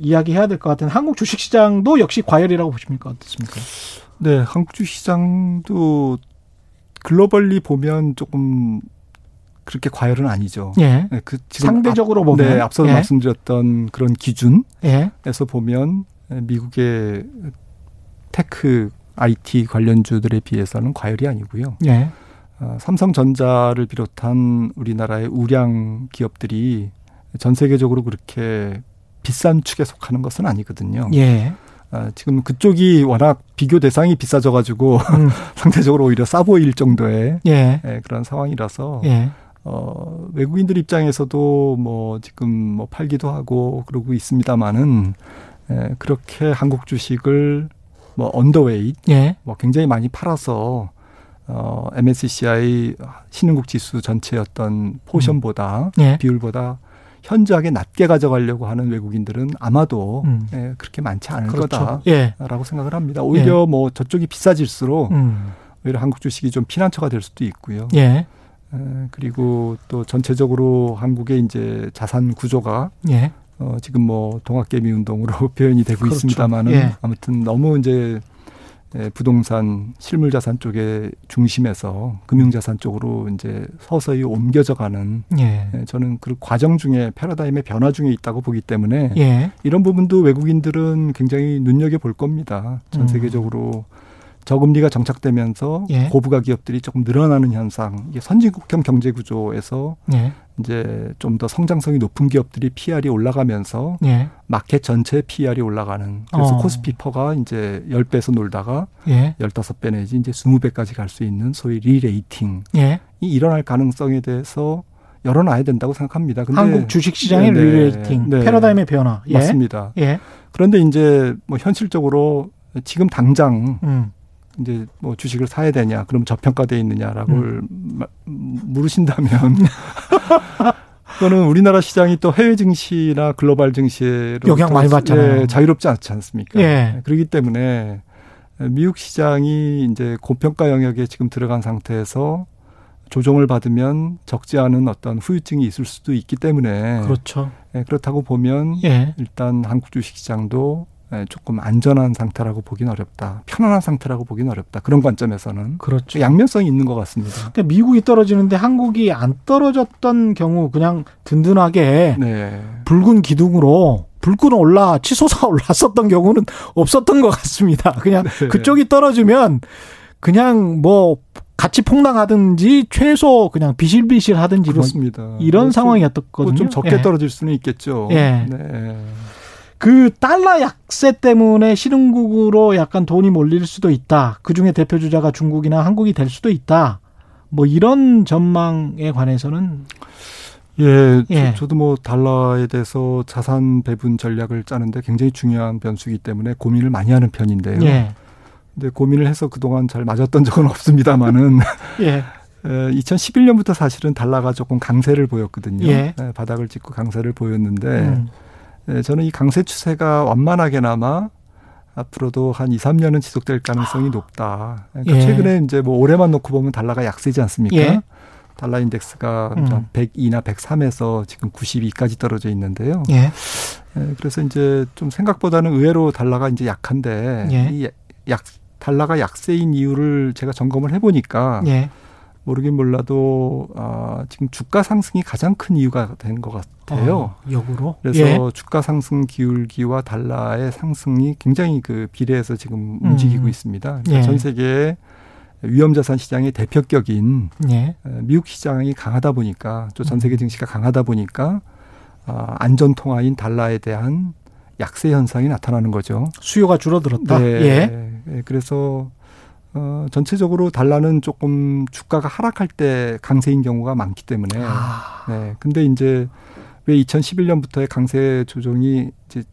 이야기 해야 될 것 같은 한국 주식시장도 역시 과열이라고 보십니까? 어떻습니까? 네, 한국 주시장도 글로벌리 보면 조금 그렇게 과열은 아니죠. 예. 네, 그 지금 상대적으로 앞, 보면. 네, 앞서 예. 말씀드렸던 그런 기준에서 예. 보면 미국의 tech IT 관련주들에 비해서는 과열이 아니고요. 예. 어, 삼성전자를 비롯한 우리나라의 우량 기업들이 전 세계적으로 그렇게 비싼 축에 속하는 것은 아니거든요. 예. 아, 지금 그쪽이 워낙 비교 대상이 비싸져가지고 음. [laughs] 상대적으로 오히려 싸 보일 정도의 예. 예, 그런 상황이라서 예. 어, 외국인들 입장에서도 뭐 지금 뭐 팔기도 하고 그러고 있습니다만은 예, 그렇게 한국 주식을 뭐 언더웨이 예. 뭐 굉장히 많이 팔아서 어, MSCI 신흥국 지수 전체였던 포션보다 예. 비율보다 현저하게 낮게 가져가려고 하는 외국인들은 아마도 음. 예, 그렇게 많지 않을 그렇죠. 예. 거다라고 생각을 합니다. 오히려 뭐 저쪽이 비싸질수록 음. 오히려 한국 주식이 좀 피난처가 될 수도 있고요. 예. 에, 그리고 또 전체적으로 한국의 이제 자산 구조가 예. 어, 지금 뭐 동학개미 운동으로 [laughs] 표현이 되고 그렇죠. 있습니다만은 예. 아무튼 너무 이제 에, 부동산 실물 자산 쪽에 중심에서 금융 자산 쪽으로 이제 서서히 옮겨져 가는 예. 에, 저는 그 과정 중에 패러다임의 변화 중에 있다고 보기 때문에 예. 이런 부분도 외국인들은 굉장히 눈여겨 볼 겁니다. 전 음. 세계적으로 저금리가 정착되면서 예. 고부가 기업들이 조금 늘어나는 현상, 이게 선진국형 경제 구조에서 예. 이제 좀 더 성장성이 높은 기업들이 PER이 올라가면서 예. 마켓 전체 PER이 올라가는 그래서 어. 코스피 PER가 이제 10배에서 놀다가 예. 15배 내지 이제 20배까지 갈 수 있는 소위 re-rating이 예. 일어날 가능성에 대해서 열어놔야 된다고 생각합니다. 근데 한국 주식 시장의 네, 네. re-rating, 네. 패러다임의 변화. 예. 맞습니다. 예. 그런데 이제 뭐 현실적으로 지금 당장 음. 이제 뭐 주식을 사야 되냐, 그럼 저평가돼 있느냐라고 음. 마- 물으신다면 [laughs] 그거는 우리나라 시장이 또 해외 증시나 글로벌 증시에 영향 많이 받잖아요. 예, 자유롭지 않지 않습니까? 예. 그렇기 때문에 미국 시장이 이제 고평가 영역에 지금 들어간 상태에서 조정을 받으면 적지 않은 어떤 후유증이 있을 수도 있기 때문에 그렇죠. 예, 그렇다고 보면 예. 일단 한국 주식 시장도 예, 조금 안전한 상태라고 보긴 어렵다. 편안한 상태라고 보긴 어렵다. 그런 관점에서는 그렇죠. 양면성이 있는 것 같습니다. 그러니까 미국이 떨어지는데 한국이 안 떨어졌던 경우 그냥 든든하게 네. 붉은 기둥으로 불끈 올라 치솟아 올랐었던 경우는 없었던 것 같습니다. 그냥 네. 그쪽이 떨어지면 그냥 뭐 같이 폭락하든지 최소 그냥 비실비실 하든지 뭐 그렇습니다. 이런 뭐 좀- 상황이었거든요. 뭐 좀 적게 예. 떨어질 수는 있겠죠. 예. 네. 그 달러 약세 때문에 실흥국으로 약간 돈이 몰릴 수도 있다. 그 중에 대표 주자가 중국이나 한국이 될 수도 있다. 뭐 이런 전망에 관해서는 예, 예. 저, 도뭐 달러에 대해서 자산 배분 전략을 짜는데 굉장히 중요한 변수이기 때문에 고민을 많이 하는 편인데요. 예. 근데 고민을 해서 그동안 잘 맞았던 적은 없습니다만은 예. [laughs] 2011년부터 사실은 달러가 조금 강세를 보였거든요. 예. 예, 바닥을 찍고 강세를 보였는데 음. 예, 저는 이 강세 추세가 완만하게나마 앞으로도 한 2, 3년은 지속될 가능성이 높다. 그러니까 예. 최근에 이제 뭐 올해만 놓고 보면 달러가 약세지 않습니까? 예. 달러 인덱스가 음. 102나 103에서 지금 92까지 떨어져 있는데요. 예. 예, 그래서 이제 좀 생각보다는 의외로 달러가 이제 약한데 예. 이약 달러가 약세인 이유를 제가 점검을 해보니까 예. 모르긴 몰라도 아, 지금 주가 상승이 가장 큰 이유가 된 것 같아요. 어, 역으로. 그래서 예. 주가 상승 기울기와 달러의 상승이 굉장히 그 비례해서 지금 움직이고 음. 있습니다. 그러니까 예. 전 세계의 위험자산 시장의 대표격인 예. 에, 미국 시장이 강하다 보니까 또전 음. 세계 증시가 강하다 보니까 아, 안전 통화인 달러에 대한 약세 현상이 나타나는 거죠. 수요가 줄어들었다. 네. 예. 예, 그래서 어, 전체적으로 달러는 조금 주가가 하락할 때 강세인 경우가 많기 때문에 아. 네. 근데 이제 왜 2011년부터의 강세 조정이 이제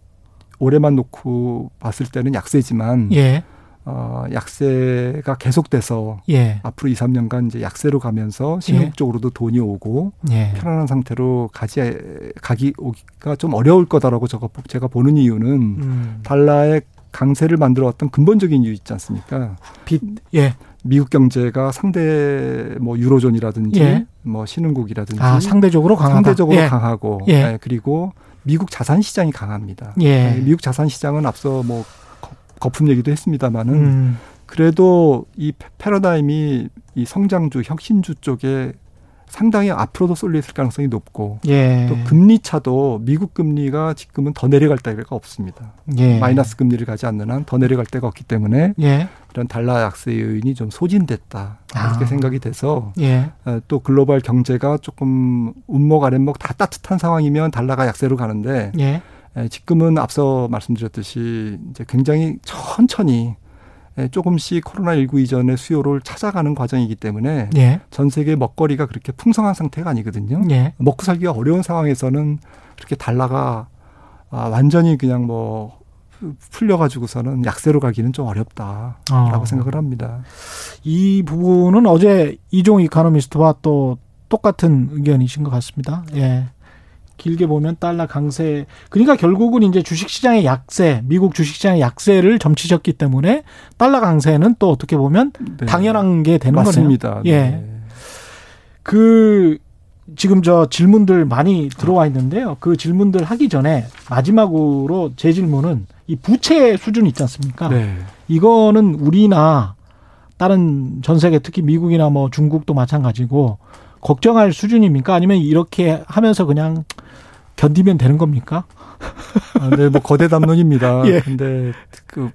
올해만 놓고 봤을 때는 약세지만 예. 어, 약세가 계속돼서 예. 앞으로 2, 3년간 이제 약세로 가면서 신흥국적으로도 돈이 오고 예. 편안한 상태로 가지 가기 오기가 좀 어려울 거다라고 제가 제가 보는 이유는 음. 달러의 강세를 만들어 왔던 근본적인 이유 있지 않습니까? 빚. 예. 미국 경제가 상대 뭐 유로존이라든지 예. 뭐 신흥국이라든지 아, 상대적으로 강하다. 상대적으로 예. 강하고 예. 예, 그리고 미국 자산 시장이 강합니다. 예. 예, 미국 자산 시장은 앞서 뭐 거- 거품 얘기도 했습니다마는 음. 그래도 이 패- 패러다임이 이 성장주, 혁신주 쪽에 상당히 앞으로도 쏠려 있을 가능성이 높고 예. 또 금리 차도 미국 금리가 지금은 더 내려갈 데가 없습니다. 예. 마이너스 금리를 가지 않는 한 더 내려갈 데가 없기 때문에 예. 이런 달러 약세 요인이 좀 소진됐다 이렇게 아. 생각이 돼서 예. 어, 또 글로벌 경제가 조금 운목 아랫목 다 따뜻한 상황이면 달러가 약세로 가는데 예. 에, 지금은 앞서 말씀드렸듯이 이제 굉장히 천천히 에, 조금씩 코로나19 이전의 수요를 찾아가는 과정이기 때문에 예. 전 세계 먹거리가 그렇게 풍성한 상태가 아니거든요. 예. 먹고 살기가 어려운 상황에서는 그렇게 달러가 아, 완전히 그냥 뭐 풀려가지고서는 약세로 가기는 좀 어렵다라고 어. 생각을 합니다. 이 부분은 어제 이종 이카노미스트와 또 똑같은 의견이신 것 같습니다. 예. 길게 보면 달러 강세. 그러니까 결국은 이제 주식시장의 약세, 미국 주식시장의 약세를 점치셨기 때문에 달러 강세는 또 어떻게 보면 네. 당연한 게 되는 맞습니다. 거네요. 예. 네. 그 지금 저 질문들 많이 들어와 있는데요. 그 질문들 하기 전에 마지막으로 제 질문은 이 부채 수준 있지 않습니까? 네. 이거는 우리나 다른 전 세계 특히 미국이나 뭐 중국도 마찬가지고 걱정할 수준입니까? 아니면 이렇게 하면서 그냥 견디면 되는 겁니까? 아, 네, 뭐 거대 담론입니다. [laughs] 예. 근데 그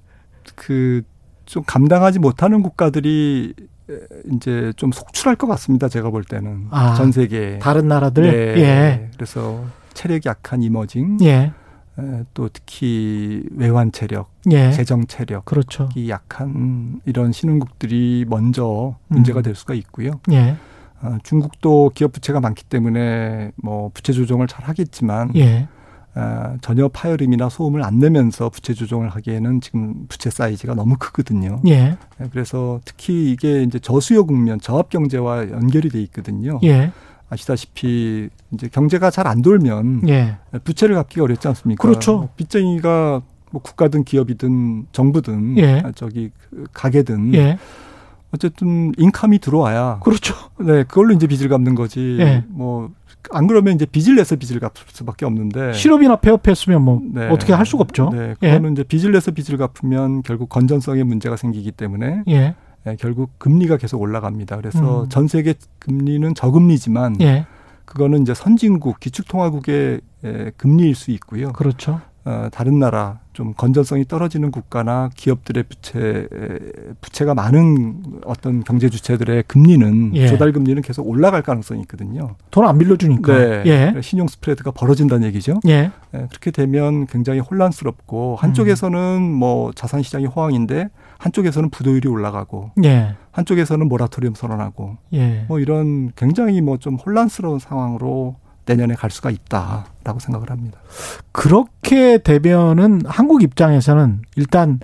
그 좀 감당하지 못하는 국가들이 에, 이제 좀 속출할 것 같습니다. 제가 볼 때는 아, 전 세계 다른 나라들 네. 예. 그래서 체력이 약한 이머징, 예. 에, 또 특히 외환 체력, 예. 재정 체력. 그렇죠. 이 약한 이런 신흥국들이 먼저 문제가 음. 될 수가 있고요. 예. 어, 중국도 기업 부채가 많기 때문에 뭐 부채 조정을 잘 하겠지만 예. 어, 전혀 파열음이나 소음을 안 내면서 부채 조정을 하기에는 지금 부채 사이즈가 너무 크거든요. 예. 예, 그래서 특히 이게 이제 저수요 국면, 저압 경제와 연결이 돼 있거든요. 예. 아시다시피 이제 경제가 잘 안 돌면 예. 부채를 갚기가 어렵지 않습니까? 그렇죠. 빚쟁이가 뭐 국가든 기업이든 정부든 예. 아, 저기 그 가게든 예. 어쨌든 인컴이 들어와야 그렇죠. 네 그걸로 이제 빚을 갚는 거지. 예. 뭐안 그러면 이제 빚을 내서 빚을 갚을 수밖에 없는데. 실업이나 폐업했으면 뭐 네. 어떻게 할 수가 없죠. 네, 예. 그거는 이제 빚을 내서 빚을 갚으면 결국 건전성에 문제가 생기기 때문에 예. 예, 결국 금리가 계속 올라갑니다. 그래서 음. 전 세계 금리는 저금리지만 예. 그거는 이제 선진국, 기축통화국의 예, 금리일 수 있고요. 그렇죠. 어, 다른 나라 좀 건전성이 떨어지는 국가나 기업들의 부채 에, 부채가 많은 어떤 경제 주체들의 금리는 예. 조달 금리는 계속 올라갈 가능성이 있거든요. 돈 안 빌려주니까. 네. 예. 신용 스프레드가 벌어진다는 얘기죠. 예. 예, 그렇게 되면 굉장히 혼란스럽고 한쪽에서는 뭐 자산 시장이 호황인데 한쪽에서는 부도율이 올라가고 예. 한쪽에서는 모라토리엄 선언하고 예. 뭐 이런 굉장히 뭐 좀 혼란스러운 상황으로 내년에 갈 수가 있다라고 생각을 합니다. 그렇게 되면은 한국 입장에서는 일단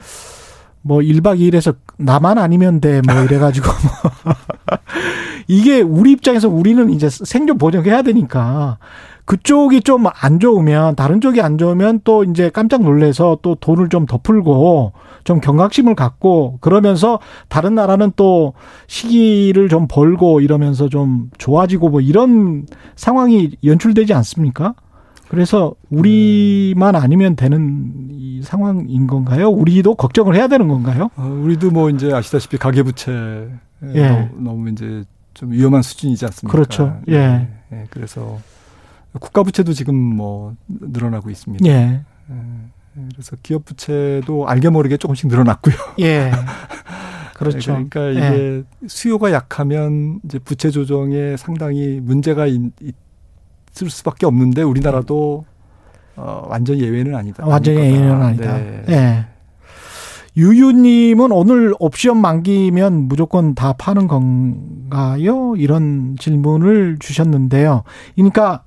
뭐 1박 2일에서 나만 아니면 돼 뭐 이래가지고 뭐 [laughs] 이게 우리 입장에서 우리는 이제 생존 보정해야 되니까 그쪽이 좀 안 좋으면 다른 쪽이 안 좋으면 또 이제 깜짝 놀래서 또 돈을 좀 더 풀고 좀 경각심을 갖고 그러면서 다른 나라는 또 시기를 좀 벌고 이러면서 좀 좋아지고 뭐 이런 상황이 연출되지 않습니까? 그래서 우리만 아니면 되는 이 상황인 건가요? 우리도 걱정을 해야 되는 건가요? 어, 우리도 뭐 이제 아시다시피 가계부채 예. 너무, 이제 좀 위험한 수준이지 않습니까? 그렇죠. 예. 예. 예. 그래서 국가 부채도 지금 뭐 늘어나고 있습니다. 예. 예. 그래서 기업 부채도 알게 모르게 조금씩 늘어났고요. 예. [laughs] 그렇죠. 그러니까 이게 예. 수요가 약하면 이제 부채 조정에 상당히 문제가 있, 있을 수밖에 없는데 우리나라도 어, 완전 예외는 아니다. 완전 예외는 아니다. 네. 예. 유유님은 오늘 옵션 만기면 무조건 다 파는 건가요? 이런 질문을 주셨는데요. 그러니까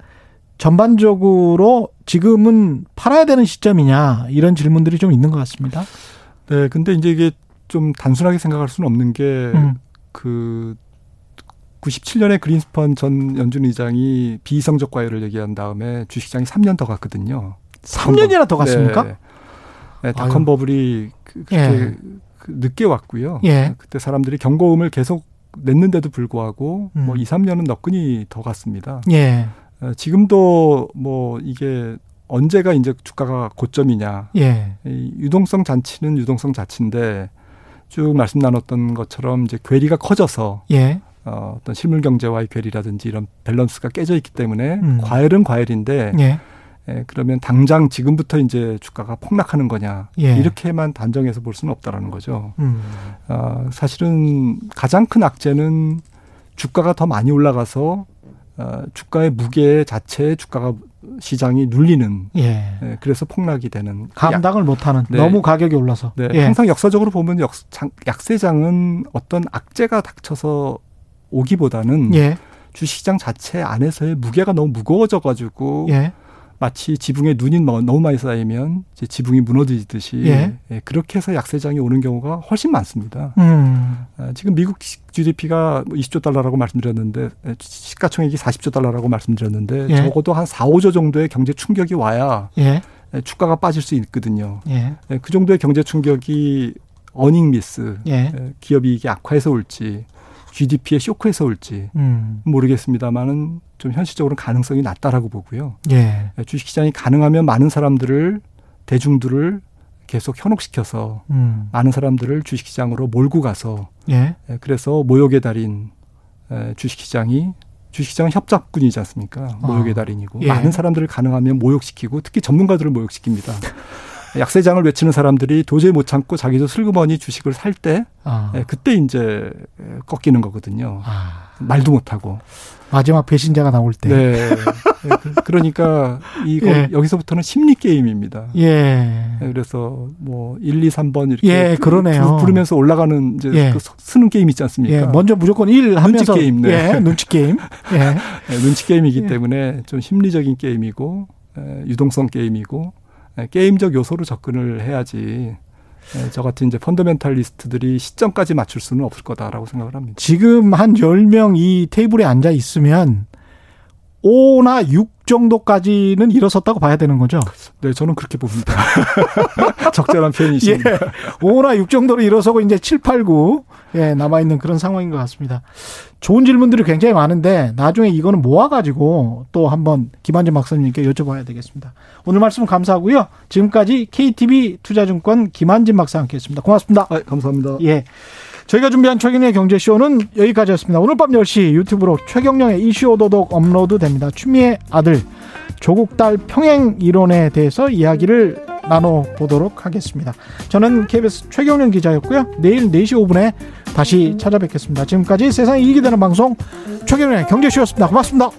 전반적으로 지금은 팔아야 되는 시점이냐 이런 질문들이 좀 있는 것 같습니다. 네, 근데 이제 이게 좀 단순하게 생각할 수는 없는 게그 음. 97년에 그 그린스펀 전 연준 의장이 비이성적 과열을 얘기한 다음에 주식장이 3년 더 갔거든요. 3년이나 더 갔습니까? 네. 네, 닷컴 버블이 그, 그렇게 예. 그 늦게 왔고요. 예. 그때 사람들이 경고음을 계속 냈는데도 불구하고 음. 뭐 2, 3년은 너끈히 더 갔습니다. 예. 어, 지금도 뭐 이게 언제가 이제 주가가 고점이냐. 예. 이 유동성 잔치는 유동성 자치인데 쭉 말씀 나눴던 것처럼 이제 괴리가 커져서 예. 어, 어떤 실물 경제와의 괴리라든지 이런 밸런스가 깨져 있기 때문에 음. 과열은 과열인데 예. 예, 그러면 당장 지금부터 이제 주가가 폭락하는 거냐 예. 이렇게만 단정해서 볼 수는 없다라는 거죠. 음. 어, 사실은 가장 큰 악재는 주가가 더 많이 올라가서 어, 주가의 무게 자체에 주가가 시장이 눌리는 예. 예 그래서 폭락이 되는 감당을 못하는 네. 너무 가격이 올라서 네. 예. 항상 역사적으로 보면 역, 장, 약세장은 어떤 악재가 닥쳐서 오기보다는 예. 주시장 자체 안에서의 무게가 너무 무거워져 가지고 예. 마치 지붕에 눈이 너무 많이 쌓이면 이제 지붕이 무너지듯이 예. 예, 그렇게 해서 약세장이 오는 경우가 훨씬 많습니다. 음. 아, 지금 미국 GDP가 20조 뭐 달러라고 말씀드렸는데 예, 시가총액이 40조 달러라고 말씀드렸는데 예. 적어도 한 4, 5조 정도의 경제 충격이 와야 예. 예. 주가가 빠질 수 있거든요. 그 정도의 경제 충격이 어닝 미스, 기업 이익이 악화해서 올지 GDP에 쇼크에서 올지 음. 모르겠습니다만은 좀 현실적으로 가능성이 낮다라고 보고요. 예. 주식 시장이 가능하면 많은 사람들을 대중들을 계속 현혹시켜서 음. 많은 사람들을 주식 시장으로 몰고 가서 예. 예 그래서 모욕의 달인 주식 시장이 주식시장은 협작군이지 않습니까? 모욕의 아. 달인이고 예. 많은 사람들을 가능하면 모욕시키고 특히 전문가들을 모욕시킵니다. 약세장을 외치는 사람들이 도저히 못 참고 자기도 슬그머니 주식을 살때 아. 그때 이제 꺾이는 거거든요. 아. 말도 못하고. 마지막 배신자가 나올 때. 네. 네 그, 그러니까 이거 예. 여기서부터는 심리 게임입니다. 예. 네, 그래서 뭐 1, 2, 3번 이렇게 예, 그러네요. 부르면서 올라가는 이제 예. 그 쓰는 게임 있지 않습니까? 예. 먼저 무조건 1 하면서 눈치 게임. 네. 예. 눈치 게임. 예. 네, [laughs] 눈치 게임이기 예. 때문에 좀 심리적인 게임이고 유동성 게임이고 게임적 요소로 접근을 해야지 네, 저 같은 이제 펀더멘탈리스트들이 시점까지 맞출 수는 없을 거다라고 생각을 합니다. 지금 한 10명 이 테이블에 앉아 있으면 5나 6 정도까지는 일어섰다고 봐야 되는 거죠? 네, 저는 그렇게 봅니다. [laughs] 적절한 표현이십니다. 예, 5나 6 정도로 일어서고 이제 7, 8, 9 예, 남아 있는 그런 상황인 것 같습니다. 좋은 질문들이 굉장히 많은데 나중에 이거는 모아 가지고 또 한번 김한진 박사님께 여쭤봐야 되겠습니다. 오늘 말씀 감사하고요. 지금까지 KTB 투자증권 김한진 박사 함께했습니다. 고맙습니다. 아, 감사합니다. 예. 저희가 준비한 최경영의 경제쇼는 여기까지였습니다. 오늘 밤 10시 유튜브로 최경영의 이슈 오도독 업로드 됩니다. 추미애 아들 조국 딸 평행 이론에 대해서 이야기를 나눠보도록 하겠습니다. 저는 KBS 최경영 기자였고요. 내일 4시 5분에 다시 찾아뵙겠습니다. 지금까지 세상이 이익이 되는 방송 최경영의 경제쇼였습니다. 고맙습니다.